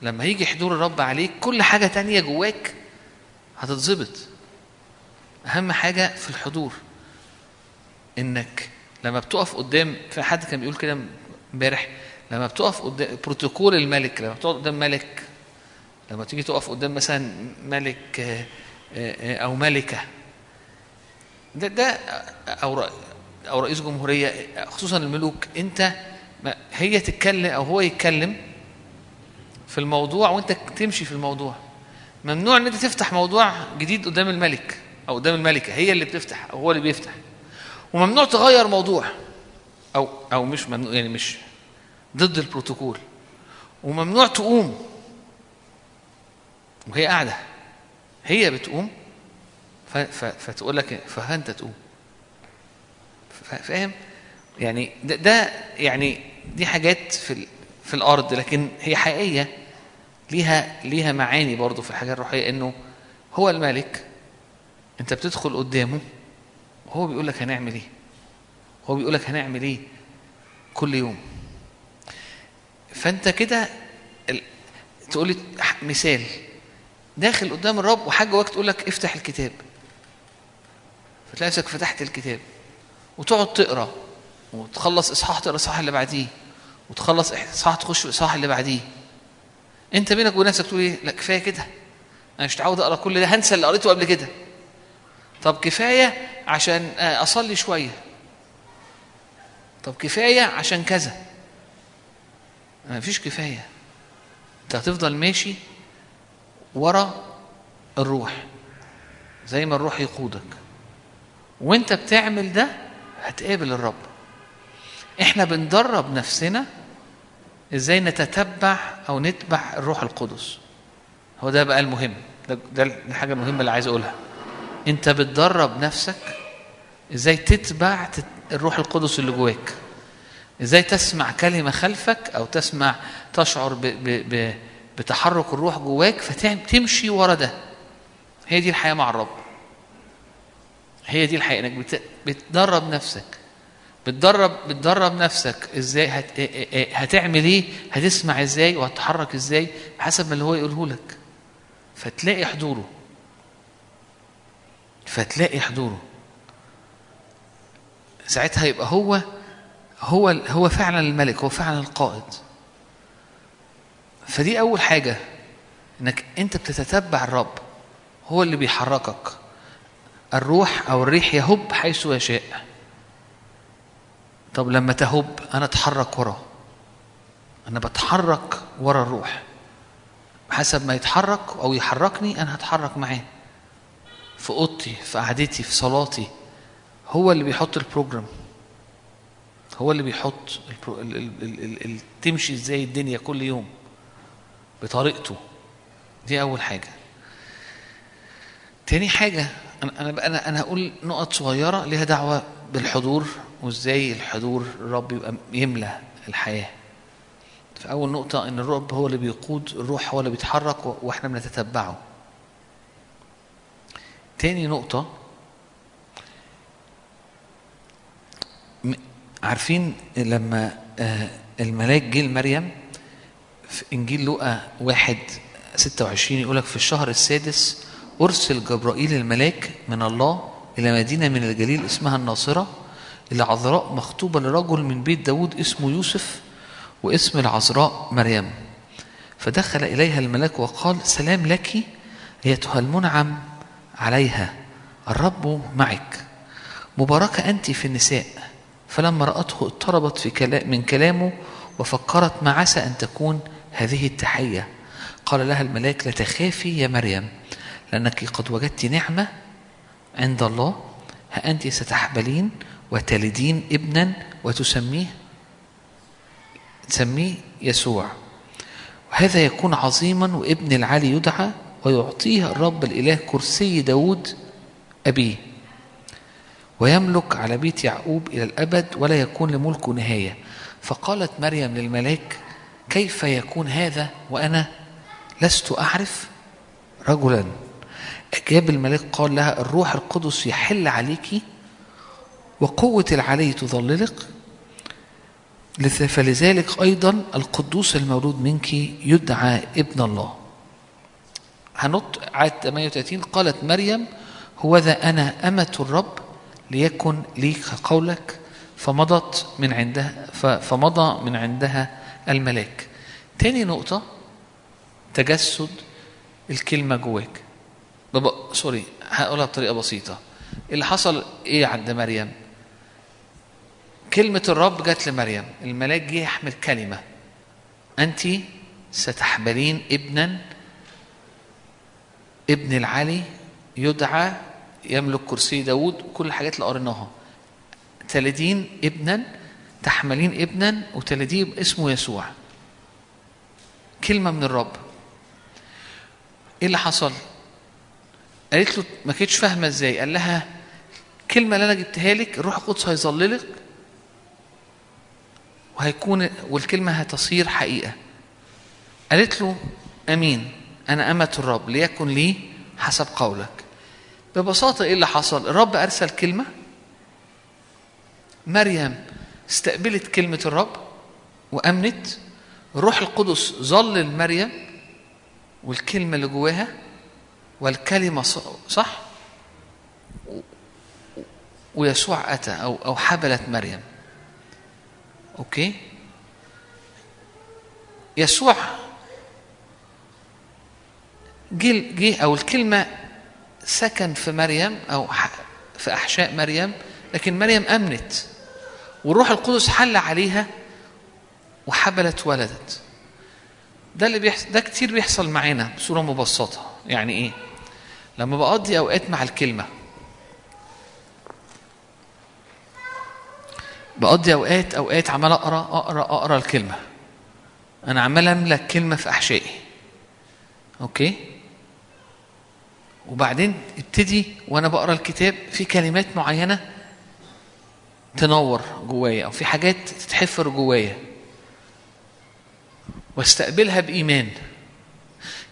لما يجي حضور الرب عليك كل حاجة تانية جواك هتتظبط. أهم حاجة في الحضور إنك لما بتقف قدام في حد كان بيقول كده امبارح لما بتقف قدام بروتوكول الملك لما بتقف قدام ملك لما تيجي تقف قدام مثلا ملك آه، آه، أو ملكة. ده ده أو رئ- أو رئيس جمهورية خصوصا الملوك. ما- هي تتكلم أو هو يتكلم في الموضوع وأنت تمشي في الموضوع. ممنوع إن أنت تفتح موضوع جديد قدام الملك أو قدام الملكة هي اللي بتفتح أو هو اللي بيفتح. وممنوع تغير موضوع أو أو مش ممنوع يعني مش ضد البروتوكول. وممنوع تقوم. وهي قاعدة. هي بتقوم فتقول لك فأنت تقوم. فاهم؟ يعني ده, ده يعني دي حاجات في في الأرض لكن هي حقيقية. ليها ليها معاني برضه في الحاجة الروحية إنه هو الملك أنت بتدخل قدامه وهو بيقول لك هنعمل إيه؟ هو بيقول لك هنعمل إيه كل يوم؟ فأنت كده تقول لي مثال داخل قدام الرب وحاجة جواك تقول لك افتح الكتاب. فتلاقي نفسك فتحت الكتاب وتقعد تقرأ وتخلص إصحاح تقرأ الاصحاح اللي بعديه وتخلص إصحاح تخش الاصحاح اللي بعديه. انت بينك وبين نفسك تقول إيه؟ لا كفاية كده. أنا مش متعود أقرأ كل ده. هنسى اللي قريته قبل كده. طب كفاية عشان آه، أصلي شوية. طب كفاية عشان كذا. ما فيش كفاية. أنت هتفضل ماشي ورا الروح زي ما الروح يقودك. وأنت بتعمل ده هتقابل الرب. إحنا بندرب نفسنا إزاي نتتبع أو نتبع الروح القدس. هو ده بقى المهم. ده, الحاجة المهمة اللي عايز أقولها. أنت بتدرب نفسك إزاي تتبع تت- الروح القدس اللي جواك. إزاي تسمع كلمة خلفك أو تسمع تشعر ب ب ب بتحرك الروح جواك فتمشي ورا ده. هي دي الحياة مع الرب. هي دي الحقيقة إنك بت- بتدرب نفسك. بتدرب بتدرب نفسك إزاي هت... إيه- إيه- إيه- هتعمل إيه هتسمع إزاي وهتتحرك إزاي حسب ما اللي هو يقوله لك. فتلاقي حضوره. فتلاقي حضوره. ساعتها يبقى هو هو هو فعلا الملك هو فعلا القائد. فدي أول حاجة إنك أنت بتتتبع الرب. هو اللي بيحركك. الروح أو الريح يهب حيث يشاء. طب لما تهب أنا أتحرك وراه أنا بتحرك ورا الروح. حسب ما يتحرك أو يحركني أنا هتحرك معاه. في أوضتي في قعدتي في صلاتي. هو اللي بيحط ال program. هو اللي بيحط ال pro... ال... ال... ال... ال... تمشي إزاي الدنيا كل يوم. بطريقته. دي أول حاجة. تاني حاجة أنا أنا أنا هقول نقط صغيرة ليها دعوة بالحضور. وازاي الحضور الرب يبقى يملى الحياة. فاول نقطة إن الرب هو اللي بيقود الروح هو اللي بيتحرك وإحنا بنتتبعه. تاني نقطة عارفين لما آه، الملاك جه لمريم في إنجيل لوقا واحد 26 يقول لك في الشهر السادس أرسل جبرائيل الملاك من الله إلى مدينة من الجليل اسمها الناصرة إلى عذراء مخطوبة لرجل من بيت داود اسمه يوسف واسم العذراء مريم. فدخل إليها الملاك وقال سلام لك أيتها المنعم عليها الرب معك. مباركة أنت في النساء. فلما رأته اضطربت في كلام من كلامه وفكرت ما عسى أن تكون هذه التحية. قال لها الملاك لا تخافي يا مريم لأنك قد وجدت نعمة عند الله ها أنت ستحبلين وتلدين ابنا وتسميه تسميه يسوع. وهذا يكون عظيما وابن العلي يدعى ويعطيه الرب الإله كرسي داود أبيه. ويملك على بيت يعقوب إلى الأبد ولا يكون لملكه نهاية. فقالت مريم للملاك كيف يكون هذا وأنا لست أعرف؟ رجلا. أجاب الملاك قال لها الروح القدس يحل عليك وقوة العلي تظللك. لذ- فلذلك أيضا القدوس المولود منك يدعى ابن الله. هنط عاد 38 قالت مريم هو ذا أنا أمة الرب ليكن لي قولك فمضت من عندها فمضى من عندها الملاك. تاني نقطة تجسد الكلمة جواك. سوري هقولها بطريقة بسيطة. اللي حصل إيه عند مريم؟ كلمة الرب جت لمريم. الملاك جه يحمل كلمة. أنت ستحبلين ابنا ابن العلي يدعى يملك كرسي داود كل الحاجات اللي قريناها. تلدين ابنا تحملين ابنا وتلديه اسمه يسوع. كلمة من الرب. إيه اللي حصل؟ قالت له ما كنتش فاهمة إزاي. قال لها الكلمة اللي أنا جبتها لك الروح القدس هيظللك وهيكون والكلمة هتصير حقيقة. قالت له أمين أنا أمة الرب ليكن لي حسب قولك. ببساطة إيه اللي حصل؟ الرب أرسل كلمة. مريم استقبلت كلمة الرب وأمنت. الروح القدس ظل مريم والكلمة اللي جواها والكلمة صح؟ ويسوع أتى أو أو حبلت مريم. أوكي؟ يسوع. جه جه أو الكلمة سكن في مريم ح- في أحشاء مريم لكن مريم أمنت والروح القدس حل عليها وحبلت ولدت. ده اللي بيحصل ده كتير بيحصل معانا بصورة مبسطة. يعني إيه؟ لما بقضي أوقات مع الكلمة بقضي أوقات أوقات عمال أقرأ أقرأ أقرأ الكلمة. أنا عمال أملى كلمة في أحشائي. أوكي؟ وبعدين ابتدي وأنا بقرأ الكتاب في كلمات معينة تنور جوايا أو في حاجات تتحفر جوايا. واستقبلها بإيمان.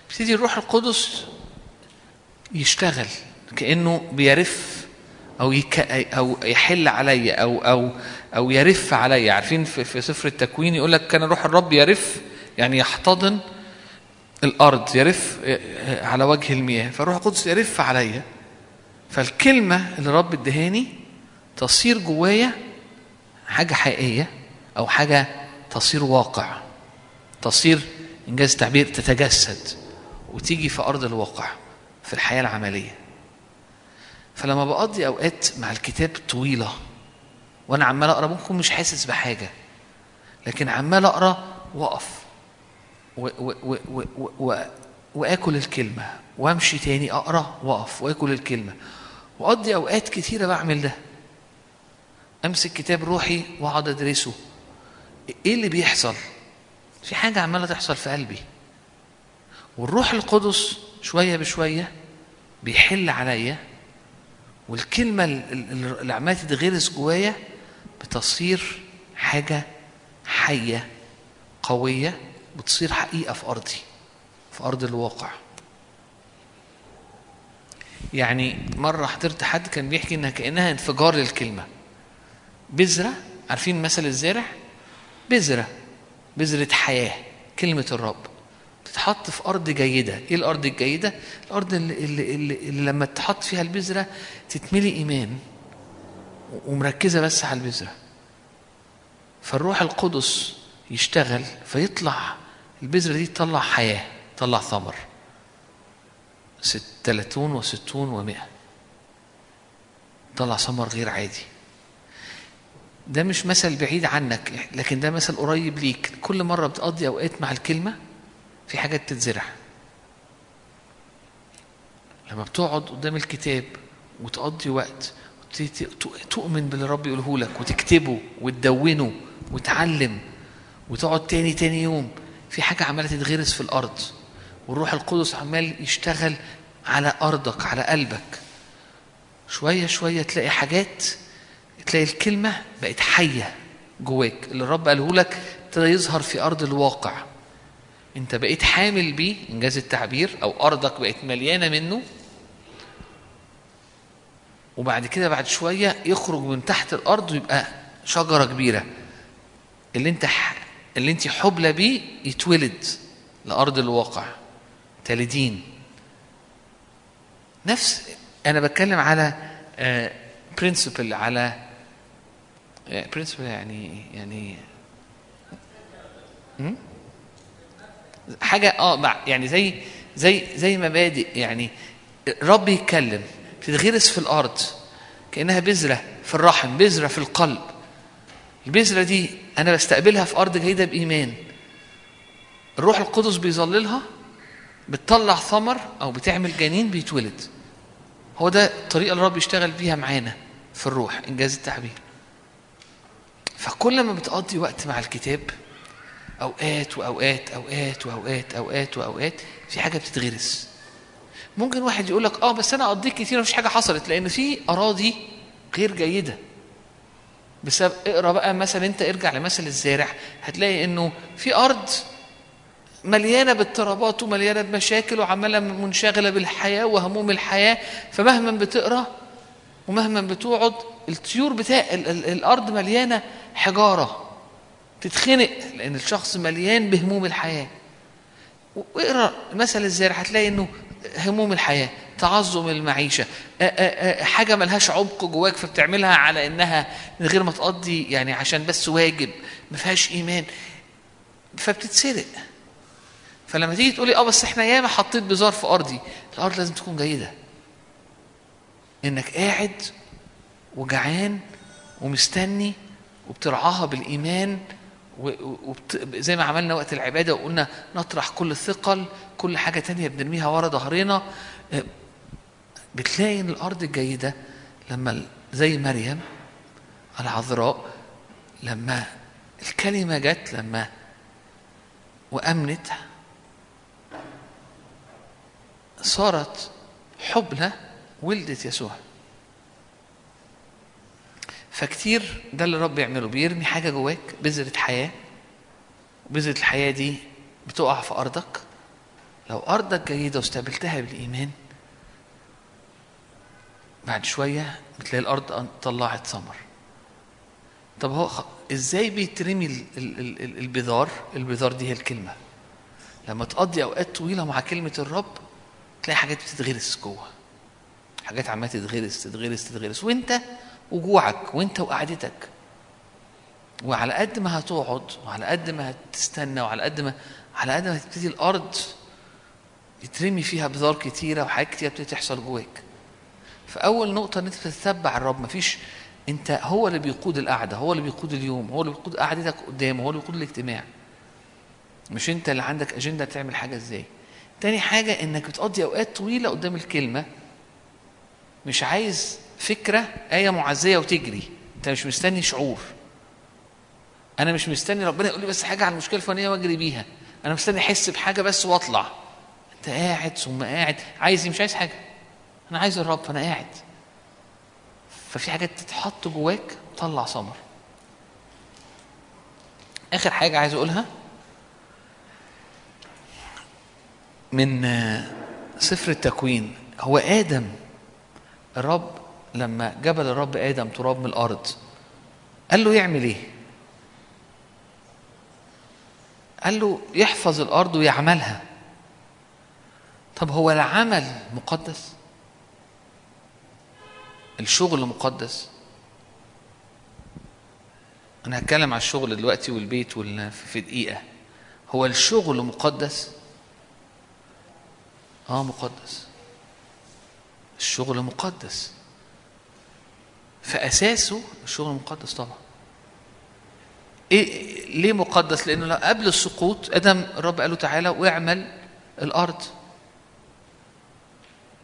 يبتدي الروح القدس يشتغل كأنه بيرف أو يك أو يحل عليا أو أو أو يرف عليا عارفين في, في سفر التكوين يقول لك كان روح الرب يرف يعني يحتضن الأرض يرف على وجه المياه. فالروح القدس يرف عليا. فالكلمة اللي رب ادهاني تصير جوايا حاجة حقيقية أو حاجة تصير واقع. تصير إنجاز التعبير تتجسد وتيجي في أرض الواقع في الحياة العملية. فلما بقضي أوقات مع الكتاب طويلة وأنا عمال أقرأ ممكن مش حاسس بحاجة. لكن عمال أقرأ وأقف. و و و و و و وآكل الكلمة. وأمشي تاني أقرأ وأقف وآكل الكلمة. وأقضي أوقات كتيرة بعمل ده. أمسك كتاب روحي وأقعد أدرسه. إيه اللي بيحصل؟ في حاجة عمالة تحصل في قلبي. والروح القدس شوية بشوية بيحل عليا. والكلمة اللي عمالة تتغرس جوايا بتصير حاجة حية قوية بتصير حقيقة في أرضي في أرض الواقع. يعني مرة حضرت حد كان بيحكي إنها كأنها انفجار للكلمة. بذرة عارفين مثل الزارع بذرة بذرة حياة كلمة الرب. تتحط في أرض جيدة. إيه الأرض الجيدة؟ الأرض اللي, اللي, اللي, اللي لما تحط فيها البذرة تتملي إيمان. ومركزة بس على البذرة. فالروح القدس يشتغل فيطلع البذرة دي تطلع حياة تطلع ثمر. ست تلاتون وستون ومئة. تطلع ثمر غير عادي. ده مش مثل بعيد عنك لكن ده مثل قريب ليك. كل مرة بتقضي أوقات مع الكلمة في حاجات تتزرع. لما بتقعد قدام الكتاب وتقضي وقت تؤمن باللي رب يقوله لك وتكتبه وتدونه وتعلم وتقعد تاني تاني يوم في حاجة عمالة تتغرس في الأرض والروح القدس عمال يشتغل على أرضك على قلبك. شوية شوية تلاقي حاجات تلاقي الكلمة بقت حية جواك. اللي الرب قاله لك ابتدى يظهر في أرض الواقع. أنت بقيت حامل بيه إنجاز التعبير أو أرضك بقت مليانة منه وبعد كده بعد شوية يخرج من تحت الأرض ويبقى شجرة كبيرة. اللي انت اللي انت حبلى بيه يتولد لأرض الواقع تلدين. نفس أنا بتكلم على برنسبل على برنسبل يعني يعني حاجة آه يعني زي زي زي مبادئ يعني. رب يتكلم. تتغرس في الأرض كأنها بذرة في الرحم بذرة في القلب. البذرة دي أنا بستقبلها في أرض جيده بإيمان. الروح القدس بيظللها بتطلع ثمر أو بتعمل جنين بيتولد. هو ده الطريقة اللي الرب يشتغل بيها معانا في الروح إنجاز التعبير. فكل ما بتقضي وقت مع الكتاب أوقات وأوقات أوقات وأوقات أوقات وأوقات في حاجة بتتغرس. ممكن واحد يقول لك آه بس أنا قضيت كتير مفيش حاجة حصلت لأن في أراضي غير جيدة. بسبب اقرأ بقى مثلا أنت ارجع لمثل الزارع هتلاقي إنه في أرض مليانة باضطرابات ومليانة بمشاكل وعمالة منشغلة بالحياة وهموم الحياة فمهما بتقرأ ومهما بتقعد الطيور بتاع ال- ال- الأرض مليانة حجارة تتخنق لأن الشخص مليان بهموم الحياة. واقرا مثل الزارع هتلاقي إنه هموم الحياة تعظم آ- حاجة ملهاش عمق جواك فبتعملها على إنها من غير ما تقضي يعني عشان بس واجب ما فيهاش إيمان. فبتتسرق. فلما تيجي تقولي آه بس إحنا ياما حطيت بزار في أرضي الأرض لازم تكون جيدة. إنك قاعد وجعان ومستني وبترعاها بالإيمان و- و- وبت... زي ما عملنا وقت العبادة وقلنا نطرح كل الثقل كل حاجة تانية بنرميها ورا ظهرنا آه، بتلاقي إن الأرض الجيدة لما زي مريم العذراء لما الكلمة جت لما وأمنت صارت حبلى ولدت يسوع. فكتير ده اللي الرب بيعمله بيرمي حاجة جواك بذرة حياة بذره الحياة دي بتقع في أرضك. لو أرضك جيدة واستقبلتها بالإيمان بعد شوية بتلاقي الأرض طلعت ثمر طب هو إزاي بيترمي ال- ال- ال- ال- البذار؟ البذار دي هي الكلمة. لما تقضي أوقات طويلة مع كلمة الرب تلاقي حاجات بتتغرس جوه. حاجات عمالة تتغرس تتغرس تتغرس. وأنت وجوعك وانت وقعدتك. وعلى قد ما هتقعد وعلى قد ما هتستنى وعلى قد ما على قد ما هتبتدي الأرض يترمي فيها بذار كتيرة وحاجات كتيرة بتبتدي تحصل جواك. فأول نقطة إن أنت تتبع الرب مفيش أنت هو اللي بيقود القعدة هو اللي بيقود اليوم هو اللي بيقود قعدتك قدامه هو اللي بيقود الاجتماع. مش أنت اللي عندك أجندة تعمل حاجة إزاي. تاني حاجة إنك بتقضي أوقات طويلة قدام الكلمة مش عايز فكرة آية معزية وتجري. أنت مش مستني شعور. أنا مش مستني ربنا يقول لي بس حاجة عن المشكلة الفلانية وأجري بيها. أنا مستني أحس بحاجة بس وأطلع. أنت قاعد ثم قاعد. عايز إيه؟ مش عايز حاجة. أنا عايز الرب فانا قاعد. ففي حاجات تتحط جواك طلع ثمر. آخر حاجة عايز أقولها. من آه، سفر التكوين. هو آدم الرب لما جبل الرب آدم تراب من الأرض قال له يعمل إيه؟ قال له يحفظ الأرض ويعملها. طب هو العمل مقدس؟ الشغل مقدس؟ أنا هتكلم على الشغل دلوقتي والبيت وال- في دقيقة. هو الشغل مقدس؟ آه مقدس. الشغل مقدس. فأساسه الشغل مقدس طبعا. إيه ليه مقدس؟ لأنه لا- قبل السقوط آدم الرب قال له تعالى واعمل الأرض.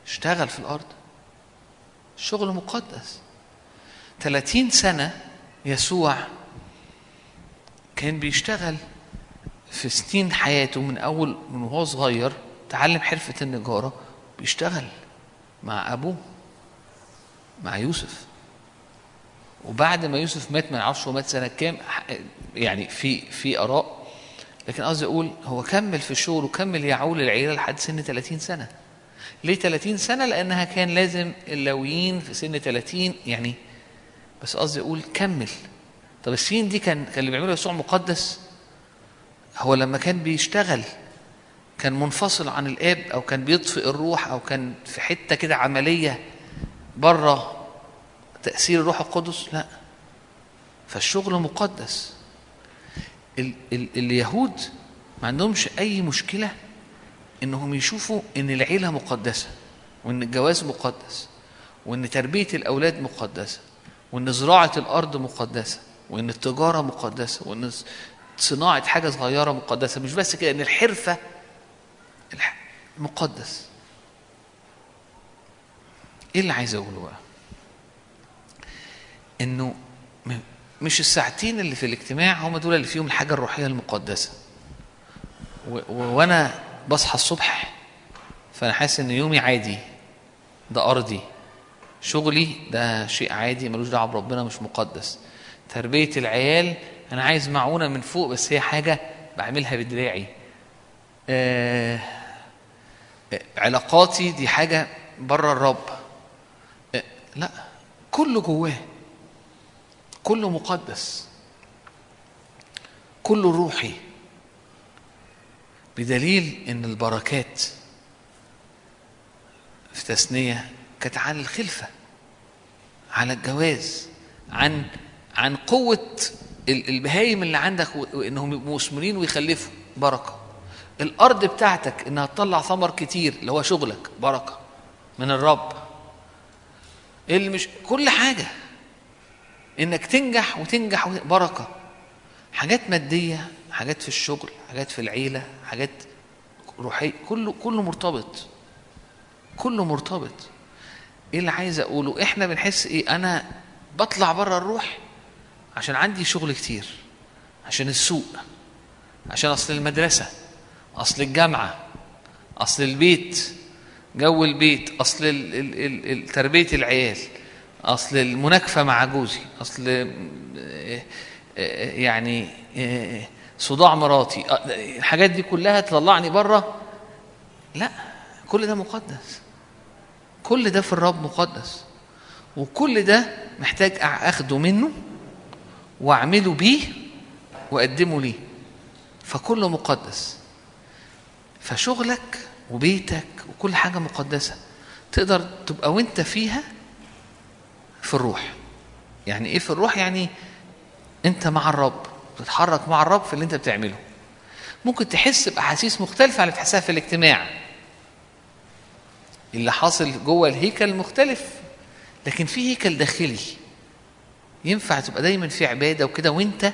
اشتغل في الأرض. الشغل مقدس. 30 سنة يسوع كان بيشتغل في سنين حياته من أول من وهو صغير تعلم حرفة النجارة بيشتغل مع أبوه مع يوسف. وبعد ما يوسف مات ما نعرفش هو مات سنة كام يعني في في آراء لكن قصدي أقول هو كمل في الشغل وكمل يعول العيلة لحد سن 30 سنة. ليه 30 سنة؟ لأنها كان لازم اللاويين في سن 30 يعني بس قصدي أقول كمل. طب السنين دي كان كان اللي بيعمله يسوع مقدس هو لما كان بيشتغل كان منفصل عن الآب أو كان بيطفئ الروح أو كان في حتة كده عملية بره تأثير الروح القدس؟ لا. فالشغل مقدس. ال ال اليهود ما عندهمش أي مشكلة إنهم يشوفوا إن العيلة مقدسة وإن الجواز مقدس وإن تربية الأولاد مقدسة وإن زراعة الأرض مقدسة وإن التجارة مقدسة وإن صناعة حاجة صغيرة مقدسة. مش بس كده إن الحرفة الح- مقدس. إيه اللي عايز أقوله بقى؟ إنه مش الساعتين اللي في الاجتماع هم دول اللي فيهم الحاجة الروحية المقدسة. وأنا بصحى الصبح فأنا حاسس إن يومي عادي ده أرضي. شغلي ده شيء عادي ملوش دعوة بربنا مش مقدس. تربية العيال أنا عايز معونة من فوق بس هي حاجة بعملها بدراعي. آه علاقاتي دي حاجة بره الرب. آه لا كله جواه. كله مقدس. كله روحي. بدليل إن البركات في تثنية كانت عن الخلفة على الجواز عن عن ال- البهايم اللي عندك وإنهم يبقوا مثمرين ويخلفوا. بركة. الأرض بتاعتك إنها تطلع ثمر كتير اللي هو شغلك. بركة. من الرب. اللي مش كل حاجة. إنك تنجح وتنجح وت- بركة. حاجات مادية حاجات في الشغل حاجات في العيلة حاجات روحية كله كله مرتبط. كله مرتبط. إيه اللي عايز أقوله؟ إحنا بنحس إيه؟ أنا بطلع بره الروح عشان عندي شغل كتير عشان السوق عشان أصل المدرسة أصل الجامعة أصل البيت جو البيت أصل تربية العيال. أصل المناكفة مع جوزي أصل آه، يعني صداع مراتي الحاجات دي كلها تطلعني برة؟ لا كل ده مقدس. كل ده في الرب مقدس. وكل ده محتاج أخده منه وأعمله بيه وأقدمه ليه. فكله مقدس. فشغلك وبيتك وكل حاجة مقدسة. تقدر تبقى وأنت فيها في الروح. يعني إيه في الروح؟ يعني أنت مع الرب بتتحرك مع الرب في اللي أنت بتعمله. ممكن تحس بأحاسيس مختلفة عن اللي في الاجتماع. اللي حاصل جوه الهيكل مختلف لكن في هيكل داخلي. ينفع تبقى دايما في عبادة وكده وأنت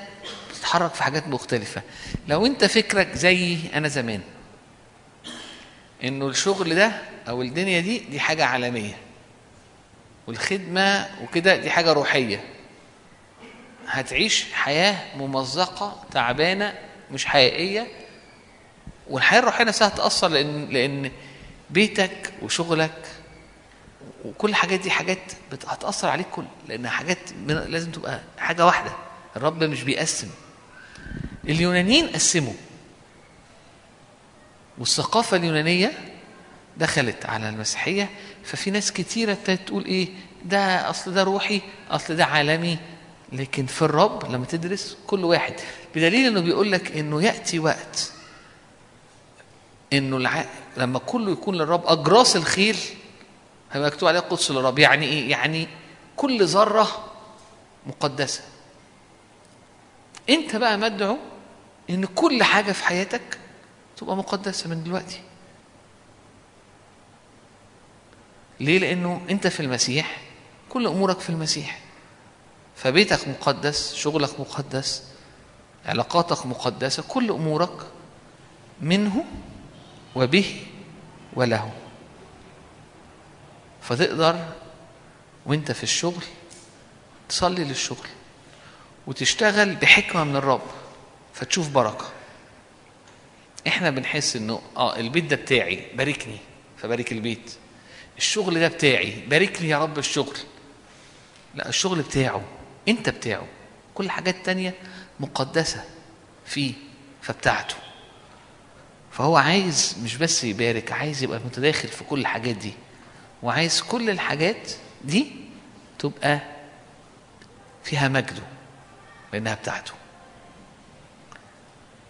بتتحرك في حاجات مختلفة. لو أنت فكرك زي أنا زمان إنه الشغل ده أو الدنيا دي دي حاجة عالمية. والخدمة وكده دي حاجة روحية. هتعيش حياة ممزقة تعبانة مش حقيقية. والحياة الروحية نفسها هتأثر لأن لأن بيتك وشغلك وكل الحاجات دي حاجات هتأثر عليك كل لأنها حاجات لازم تبقى حاجة واحدة. الرب مش بيقسم. اليونانيين قسموا. والثقافة اليونانية دخلت على المسيحية ففي ناس كتيرة تقول إيه ده أصل ده روحي أصل ده عالمي. لكن في الرب لما تدرس كل واحد بدليل إنه بيقول لك إنه يأتي وقت إنه الع... لما كله يكون للرب اجراس الخيل هيبقى مكتوب عليها قدس للرب. يعني إيه؟ يعني كل ذرة مقدسة. أنت بقى مدعو إن كل حاجة في حياتك تبقى مقدسة من دلوقتي. ليه؟ لأنه أنت في المسيح كل أمورك في المسيح. فبيتك مقدس شغلك مقدس علاقاتك مقدسة كل أمورك منه وبه وله. فتقدر وأنت في الشغل تصلي للشغل وتشتغل بحكمة من الرب فتشوف بركة. إحنا بنحس إنه آه البيت ده بتاعي باركني فبارك البيت. الشغل ده بتاعي باركني يا رب الشغل لا الشغل بتاعه انت بتاعه. كل حاجات تانية مقدسة فيه فبتاعته. فهو عايز مش بس يبارك عايز يبقى متداخل في كل الحاجات دي. وعايز كل الحاجات دي تبقى فيها مجده لأنها بتاعته.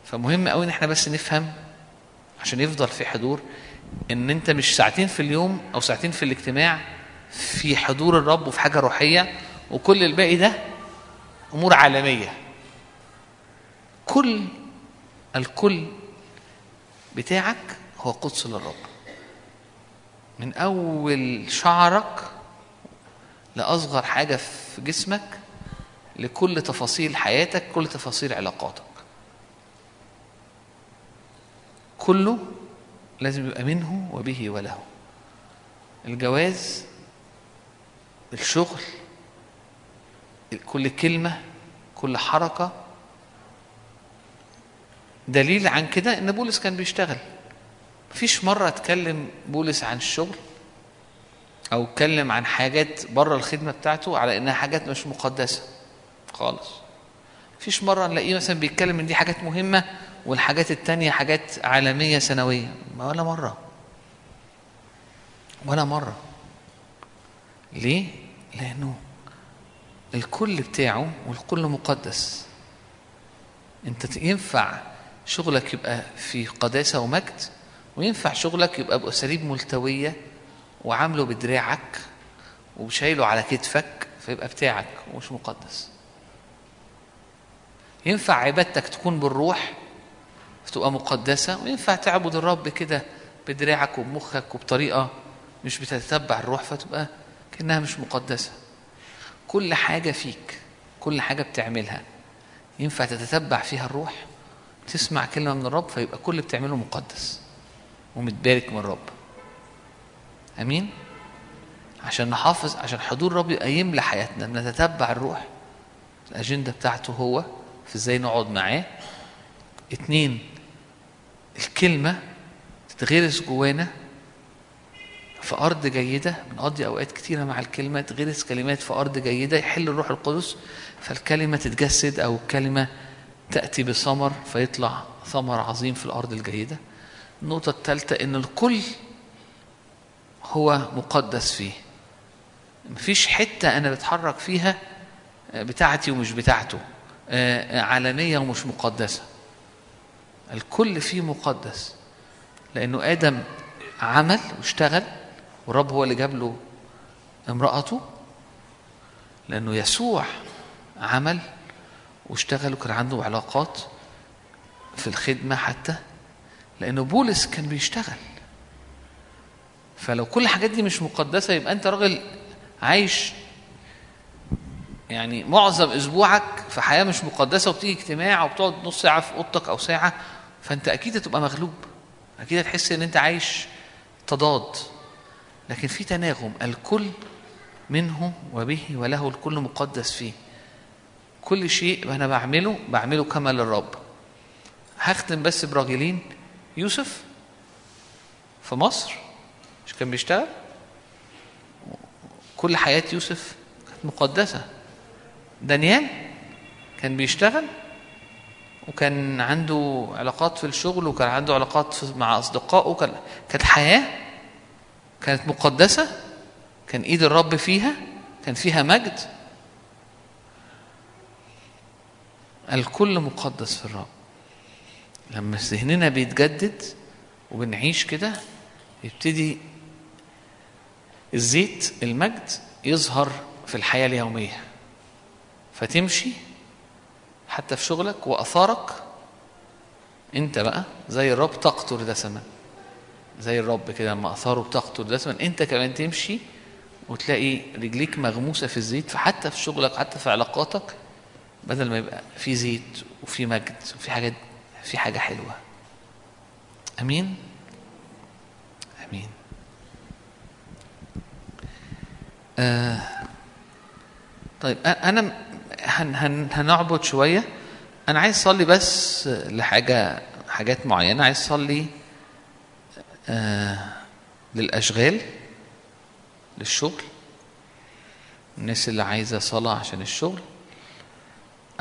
فمهم قوي إن إحنا بس نفهم عشان يفضل في حضور إن أنت مش ساعتين في اليوم أو ساعتين في الاجتماع في حضور الرب وفي حاجة روحية وكل الباقي ده أمور عالمية. كل الكل بتاعك هو قدس للرب. من أول شعرك لأصغر حاجة في جسمك لكل تفاصيل حياتك كل تفاصيل علاقاتك. كله لازم يبقى منه وبه وله. الجواز الشغل كل كلمة كل حركة. دليل عن كده إن بولس كان بيشتغل. مفيش مرة اتكلم بولس عن الشغل أو اتكلم عن حاجات بره الخدمة بتاعته على إنها حاجات مش مقدسة خالص. مفيش مرة نلاقيه مثلا بيتكلم إن دي حاجات مهمة والحاجات التانية حاجات عالمية سنوية. ولا مرة. ولا مرة. ليه؟ لأنه الكل بتاعه والكل مقدس. أنت ت- ينفع شغلك يبقى في قداسة ومجد وينفع شغلك يبقى بأساليب ملتوية وعامله بدراعك وشايله على كتفك فيبقى بتاعك ومش مقدس. ينفع عبادتك تكون بالروح فتبقى مقدسة وينفع تعبد الرب كده بدراعك وبمخك وبطريقة مش بتتبع الروح فتبقى كأنها مش مقدسة. كل حاجة فيك كل حاجة بتعملها ينفع تتتبع فيها الروح تسمع كلمة من الرب فيبقى كل اللي بتعمله مقدس ومتبارك من الرب. أمين؟ عشان نحافظ عشان حضور الرب يبقى يملى حياتنا نتتبع الروح. الأجندة بتاعته هو في إزاي نقعد معاه. اتنين الكلمة تتغرس جوانا في أرض جيدة. بنقضي أوقات كتيرة مع الكلمة تغرس كلمات في أرض جيدة يحل الروح القدس. فالكلمة تتجسد أو الكلمة تأتي بثمر فيطلع ثمر عظيم في الأرض الجيدة. النقطة الثالثة إن الكل هو مقدس فيه. مفيش حتة أنا بتحرك فيها بتاعتي ومش بتاعته آه، علنية ومش مقدسة. الكل فيه مقدس. لأنه آدم عمل واشتغل والرب هو اللي جاب له امرأته. لأنه يسوع عمل واشتغل وكان عنده علاقات في الخدمة حتى. لأنه بولس كان بيشتغل. فلو كل الحاجات دي مش مقدسة يبقى أنت راجل عايش يعني معظم أسبوعك في حياة مش مقدسة وبتيجي اجتماع وبتقعد نص ساعة في أوضتك أو ساعة. فأنت أكيد هتبقى مغلوب. أكيد هتحس إن أنت عايش تضاد. لكن في تناغم الكل منه وبه وله الكل مقدس فيه. كل شيء أنا بعمله بعمله كما للرب. هختم بس براجلين. يوسف في مصر مش كان بيشتغل؟ كل حياة يوسف كانت مقدسة. دانيال كان بيشتغل؟ وكان عنده علاقات في الشغل وكان عنده علاقات مع أصدقائه كان كانت حياة كانت مقدسة كان إيد الرب فيها كان فيها مجد. الكل مقدس في الرب. لما ذهننا بيتجدد وبنعيش كده يبتدي الزيت المجد يظهر في الحياة اليومية. فتمشي حتى في شغلك وأثارك. أنت بقى زي الرب تقطر دسما. زي الرب كده لما أثاره بتقطر دسما أنت كمان تمشي وتلاقي رجليك مغموسة في الزيت. فحتى في شغلك حتى في علاقاتك بدل ما يبقى في زيت وفي مجد وفي حاجات في حاجة حلوة. أمين؟ أمين. آه طيب أنا هن هن هنعبد شوية. أنا عايز أصلي بس لحاجة حاجات معينة. عايز أصلي آه للأشغال للشغل الناس اللي عايزة صلاة عشان الشغل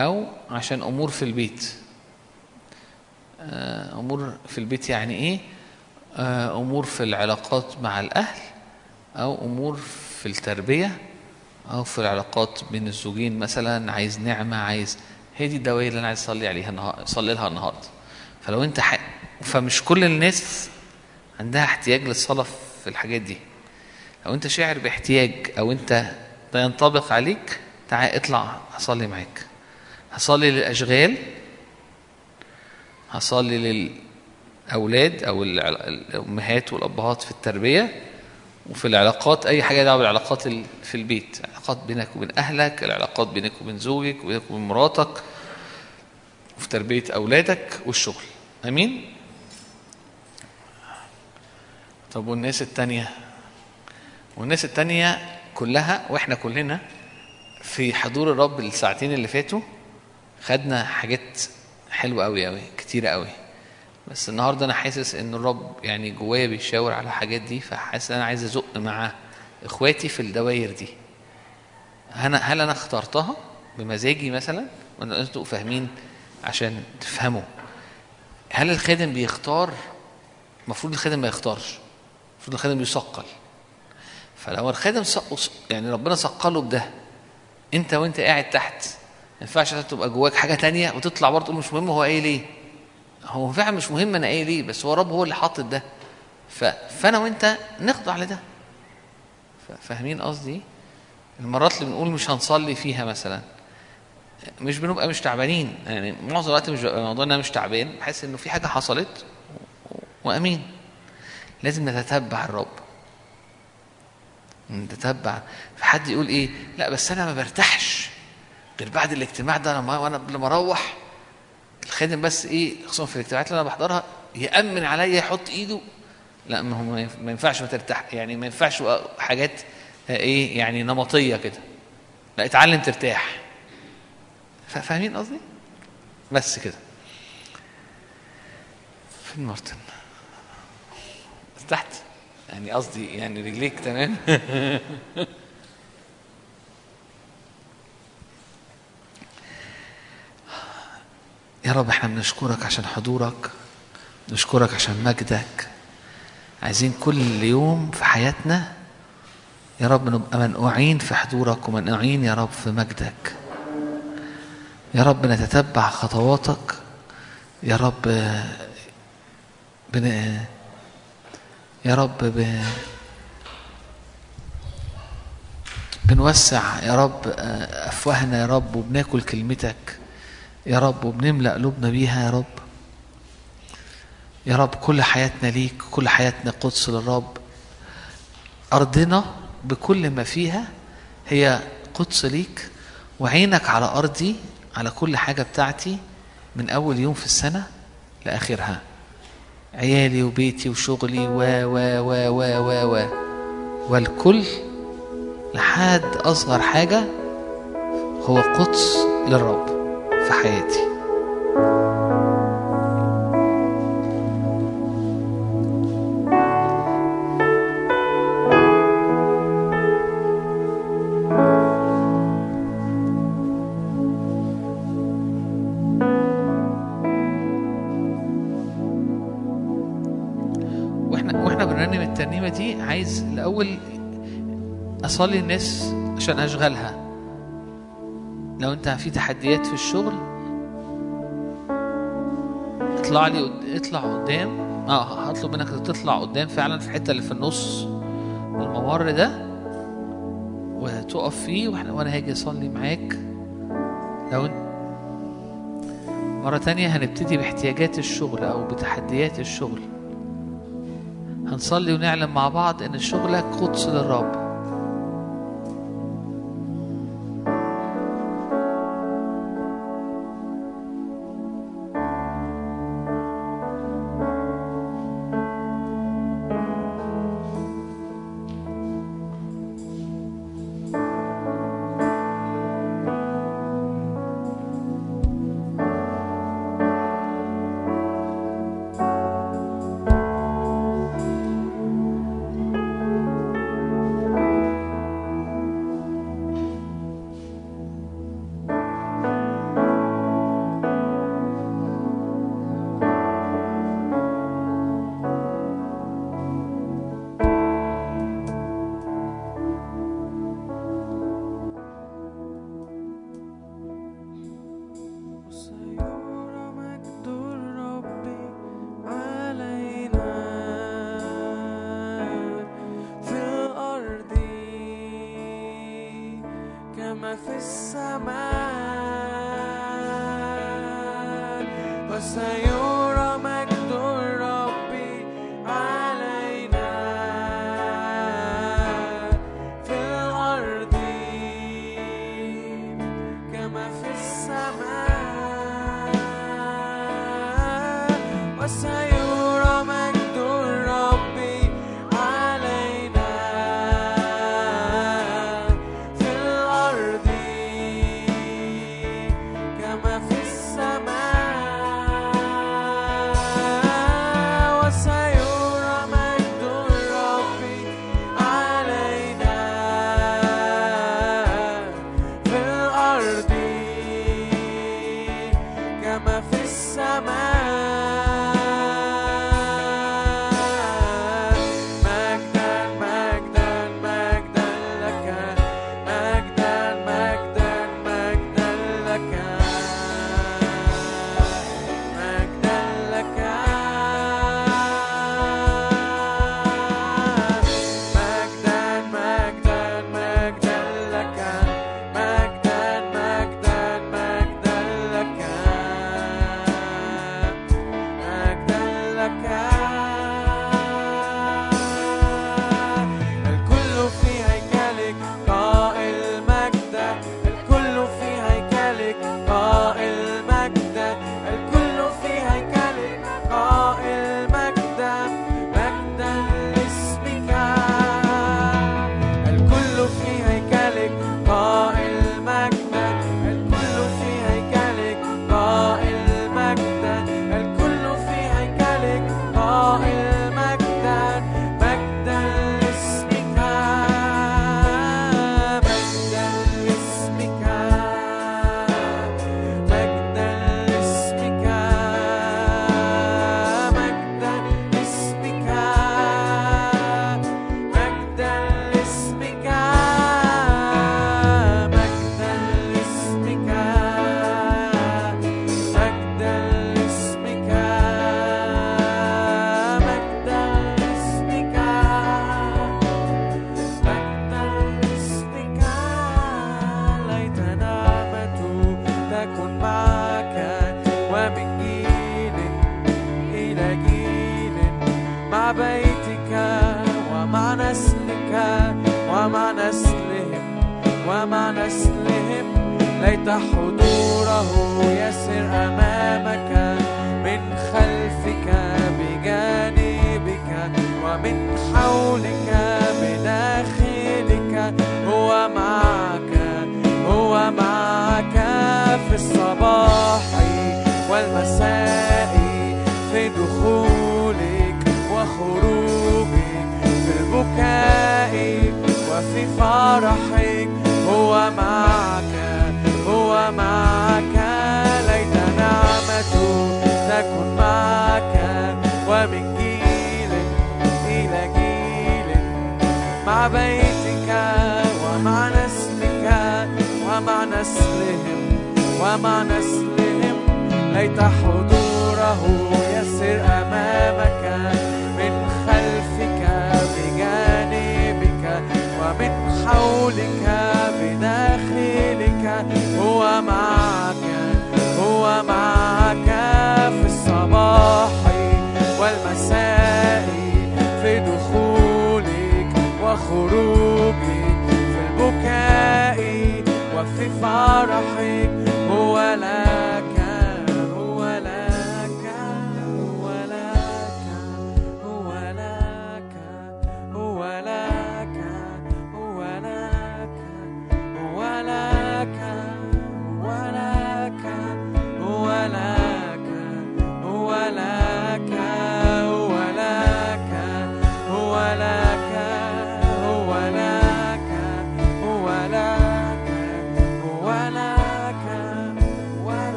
أو عشان أمور في البيت. آه، أمور في البيت يعني إيه؟ آه، أمور في العلاقات مع الأهل أو أمور في التربية. أو في العلاقات بين الزوجين مثلا عايز نعمة عايز هي دي الدوائر اللي أنا عايز أصلي عليها النهار أصلي لها النهاردة. فلو أنت ح... فمش كل الناس عندها احتياج للصلاة في الحاجات دي. لو أنت شاعر باحتياج أو أنت ده ينطبق عليك تعال اطلع أصلي معاك. هصلي للأشغال هصلي للأولاد أو الأمهات والأبهات في التربية. وفي العلاقات أي حاجة دعوة بالعلاقات ال- في البيت. العلاقات بينك وبين أهلك العلاقات بينك وبين زوجك وبينك وبين مراتك وفي تربية أولادك والشغل. أمين؟ طب والناس التانية؟ والناس التانية كلها وإحنا كلنا في حضور الرب الساعتين اللي فاتوا خدنا حاجات حلوة قوي قوي كتيرة قوي بس النهارده أنا حاسس إن الرب يعني جوايا بيشاور على الحاجات دي فحاسس إن أنا عايز أزق مع إخواتي في الدوائر دي أنا هل أنا اخترتها بمزاجي مثلا؟ ولا أنتوا فاهمين عشان تفهموا. هل الخادم بيختار؟ المفروض الخادم ما يختارش. المفروض الخادم يثقل. فلو الخادم. يعني ربنا ثقله بده أنت وأنت قاعد تحت ما ينفعش تبقى جواك حاجة تانية وتطلع برضه تقول مش مهم هو قايل إيه. هو فعلا مش مهم أنا إيه بس هو رب هو اللي حاطط ده. فأنا وأنت نخضع لده. فاهمين قصدي؟ المرات اللي بنقول مش هنصلي فيها مثلا مش بنبقى مش تعبانين. يعني معظم الوقت مش ببقى موضوع إن أنا مش تعبان بحس إنه في حاجة حصلت وأمين. لازم نتتبع الرب. نتتبع. في حد يقول إيه؟ لا بس أنا ما برتاحش. غير بعد الاجتماع ده لما وأنا قبل ما أروح الخادم بس إيه خصوصا في الاجتماعات اللي أنا بحضرها يأمن عليا يحط إيده. لا ما هو ما ينف- ما ينفعش ما ترتاح يعني ما ينفعش حاجات آه، إيه يعني نمطية كده. لا اتعلم ترتاح. فاهمين قصدي؟ بس كده. فين مارتن؟ تحت؟ يعني قصدي يعني رجليك تمام؟ يا رب إحنا بنشكرك عشان حضورك نشكرك عشان مجدك. عايزين كل يوم في حياتنا يا رب نبقى منقوعين في حضورك ومنقوعين يا رب في مجدك. يا رب نتتبع خطواتك. يا رب بن... يا رب ب... بنوسع يا رب أفواهنا يا رب وبناكل كلمتك. يا رب وبنملأ قلوبنا بيها يا رب. يا رب كل حياتنا ليك كل حياتنا قدس للرب. أرضنا بكل ما فيها هي قدس ليك وعينك على أرضي على كل حاجة بتاعتي من أول يوم في السنة لآخرها. عيالي وبيتي وشغلي و و و و و و. والكل لحد أصغر حاجة هو قدس للرب. في حياتي. وإحنا وإحنا بنرنم الترنيمة دي عايز الأول أصلي الناس عشان أشغلها. لو انت في تحديات في الشغل اطلع لي اطلع قدام. آه هطلب منك تطلع قدام فعلا في الحتة اللي في النص الممر ده وتقف فيه وإحنا وأنا هاجي أصلي معاك. لو انت مرة تانية هنبتدي باحتياجات الشغل أو بتحديات الشغل. هنصلي ونعلم مع بعض إن شغلك قدس للرب.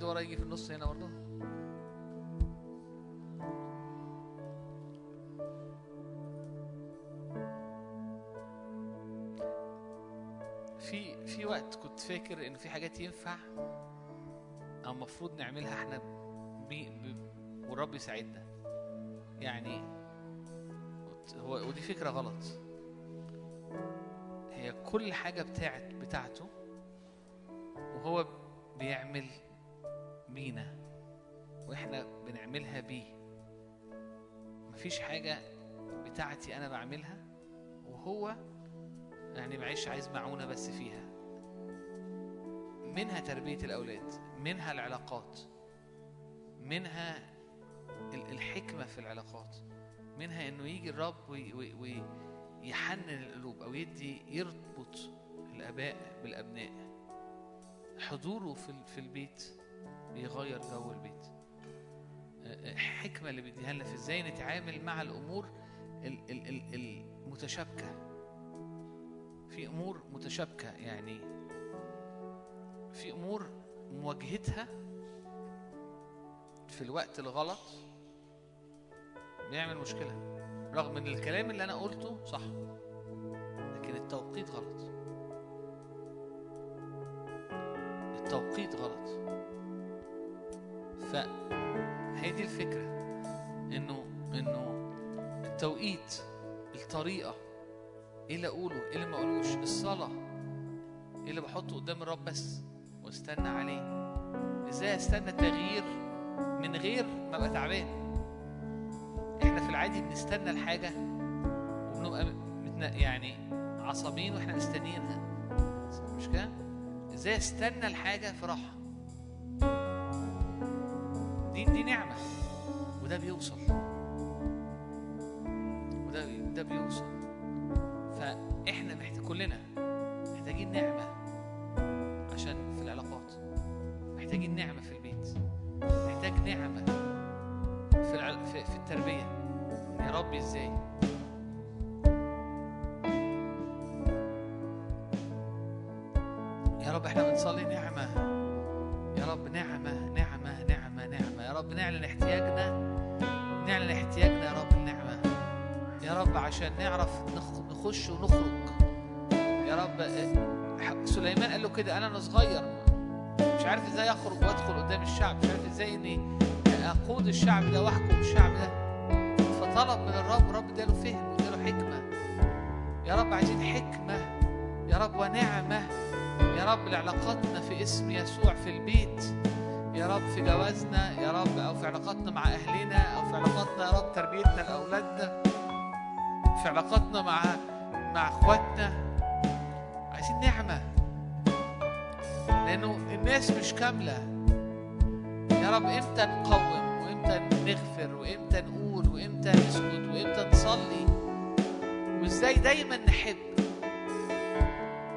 في حد رفع ايده ورا يجي في النص هنا برضه؟ في في وقت كنت فاكر إن في حاجات ينفع أو المفروض نعملها إحنا بي ب... والرب يساعدنا. يعني هو ودي فكرة غلط. هي كل حاجة بتاعت بتاعته وهو بيعمل بينا وإحنا بنعملها بيه. مفيش حاجة بتاعتي أنا بعملها وهو يعني معيش عايز معونة بس فيها. منها تربية الأولاد منها العلاقات منها ال- الحكمة في العلاقات منها إنه يجي الرب ويحنن القلوب أو يدي يربط الآباء بالأبناء. حضوره في البيت. بيغير جو البيت. الحكمة اللي بيديها لنا في إزاي نتعامل مع الأمور ال- ال- ال- المتشابكة. في أمور متشابكة يعني في أمور مواجهتها في الوقت الغلط بيعمل مشكلة. رغم إن الكلام اللي أنا قلته صح لكن التوقيت غلط. التوقيت غلط. فهي دي الفكرة إنه إنه التوقيت الطريقة إيه اللي أقوله إيه اللي ما أقولوش الصلاة إيه اللي بحطه قدام الرب بس واستنى عليه. إزاي أستنى التغيير من غير ما أبقى تعبان؟ إحنا في العادي بنستنى الحاجة وبنبقى يعني عصبيين وإحنا مستنيينها. مش كده؟ إزاي أستنى الحاجة في راحة؟ دي نعمة وده بيوصل. كده أنا أنا صغير. مش عارف إزاي أخرج وأدخل قدام الشعب مش عارف إزاي إني أقود الشعب ده وأحكم الشعب ده. فطلب من الرب الرب إداله فهم واداله حكمة. يا رب عايزين حكمة. يا رب ونعمة. يا رب لعلاقاتنا في اسم يسوع في البيت. يا رب في جوازنا. يا رب أو في علاقاتنا مع أهلنا. أو في علاقاتنا يا رب تربيتنا لأولادنا. في علاقاتنا مع مع أخواتنا. عايزين نعمة. لأنه الناس مش كامله يا رب إمتى نقوم وامتى نغفر وامتى نقول وامتى نسكت وامتى نصلي وازاي دايما نحب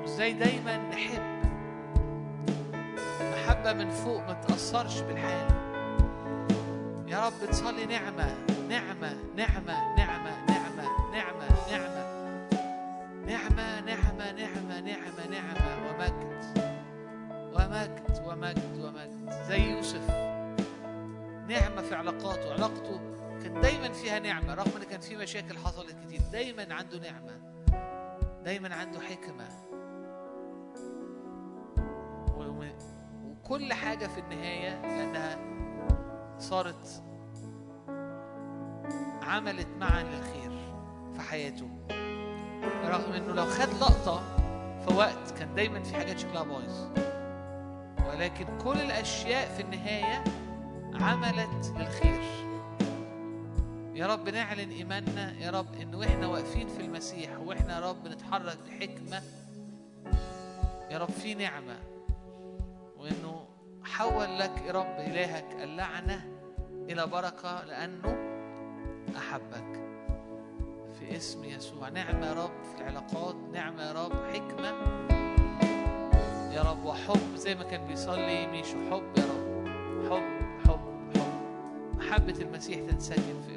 وازاي دايما نحب محبة من فوق ما تأثرش بالحال يا رب تصلي نعمة نعمة نعمة نعمة نعمة نعمة نعمة نعمة نعمة نعمة نعمة نعمة ومجد ومجد ومجد. زي يوسف. نعمة في علاقاته. علاقته كان دايما فيها نعمة رغم إن كان في مشاكل حصلت كتير. دايما عنده نعمة. دايما عنده حكمة. وكل حاجة في النهاية لأنها صارت عملت معا للخير في حياته. رغم إنه لو خد لقطة في وقت كان دايما في حاجات شكلها بايظ. ولكن كل الأشياء في النهاية عملت للخير يا رب نعلن إيماننا يا رب إنه إحنا واقفين في المسيح وإحنا يا رب نتحرك بحكمة يا رب في نعمة. وإنه حول لك يا رب إلهك اللعنة إلى بركة لأنه أحبك. في اسم يسوع. نعمة يا رب في العلاقات نعمة يا رب حكمة. يا رب وحب زي ما كان بيصلي ميشو حب يا رب حب حب حب. محبة المسيح تنسكن في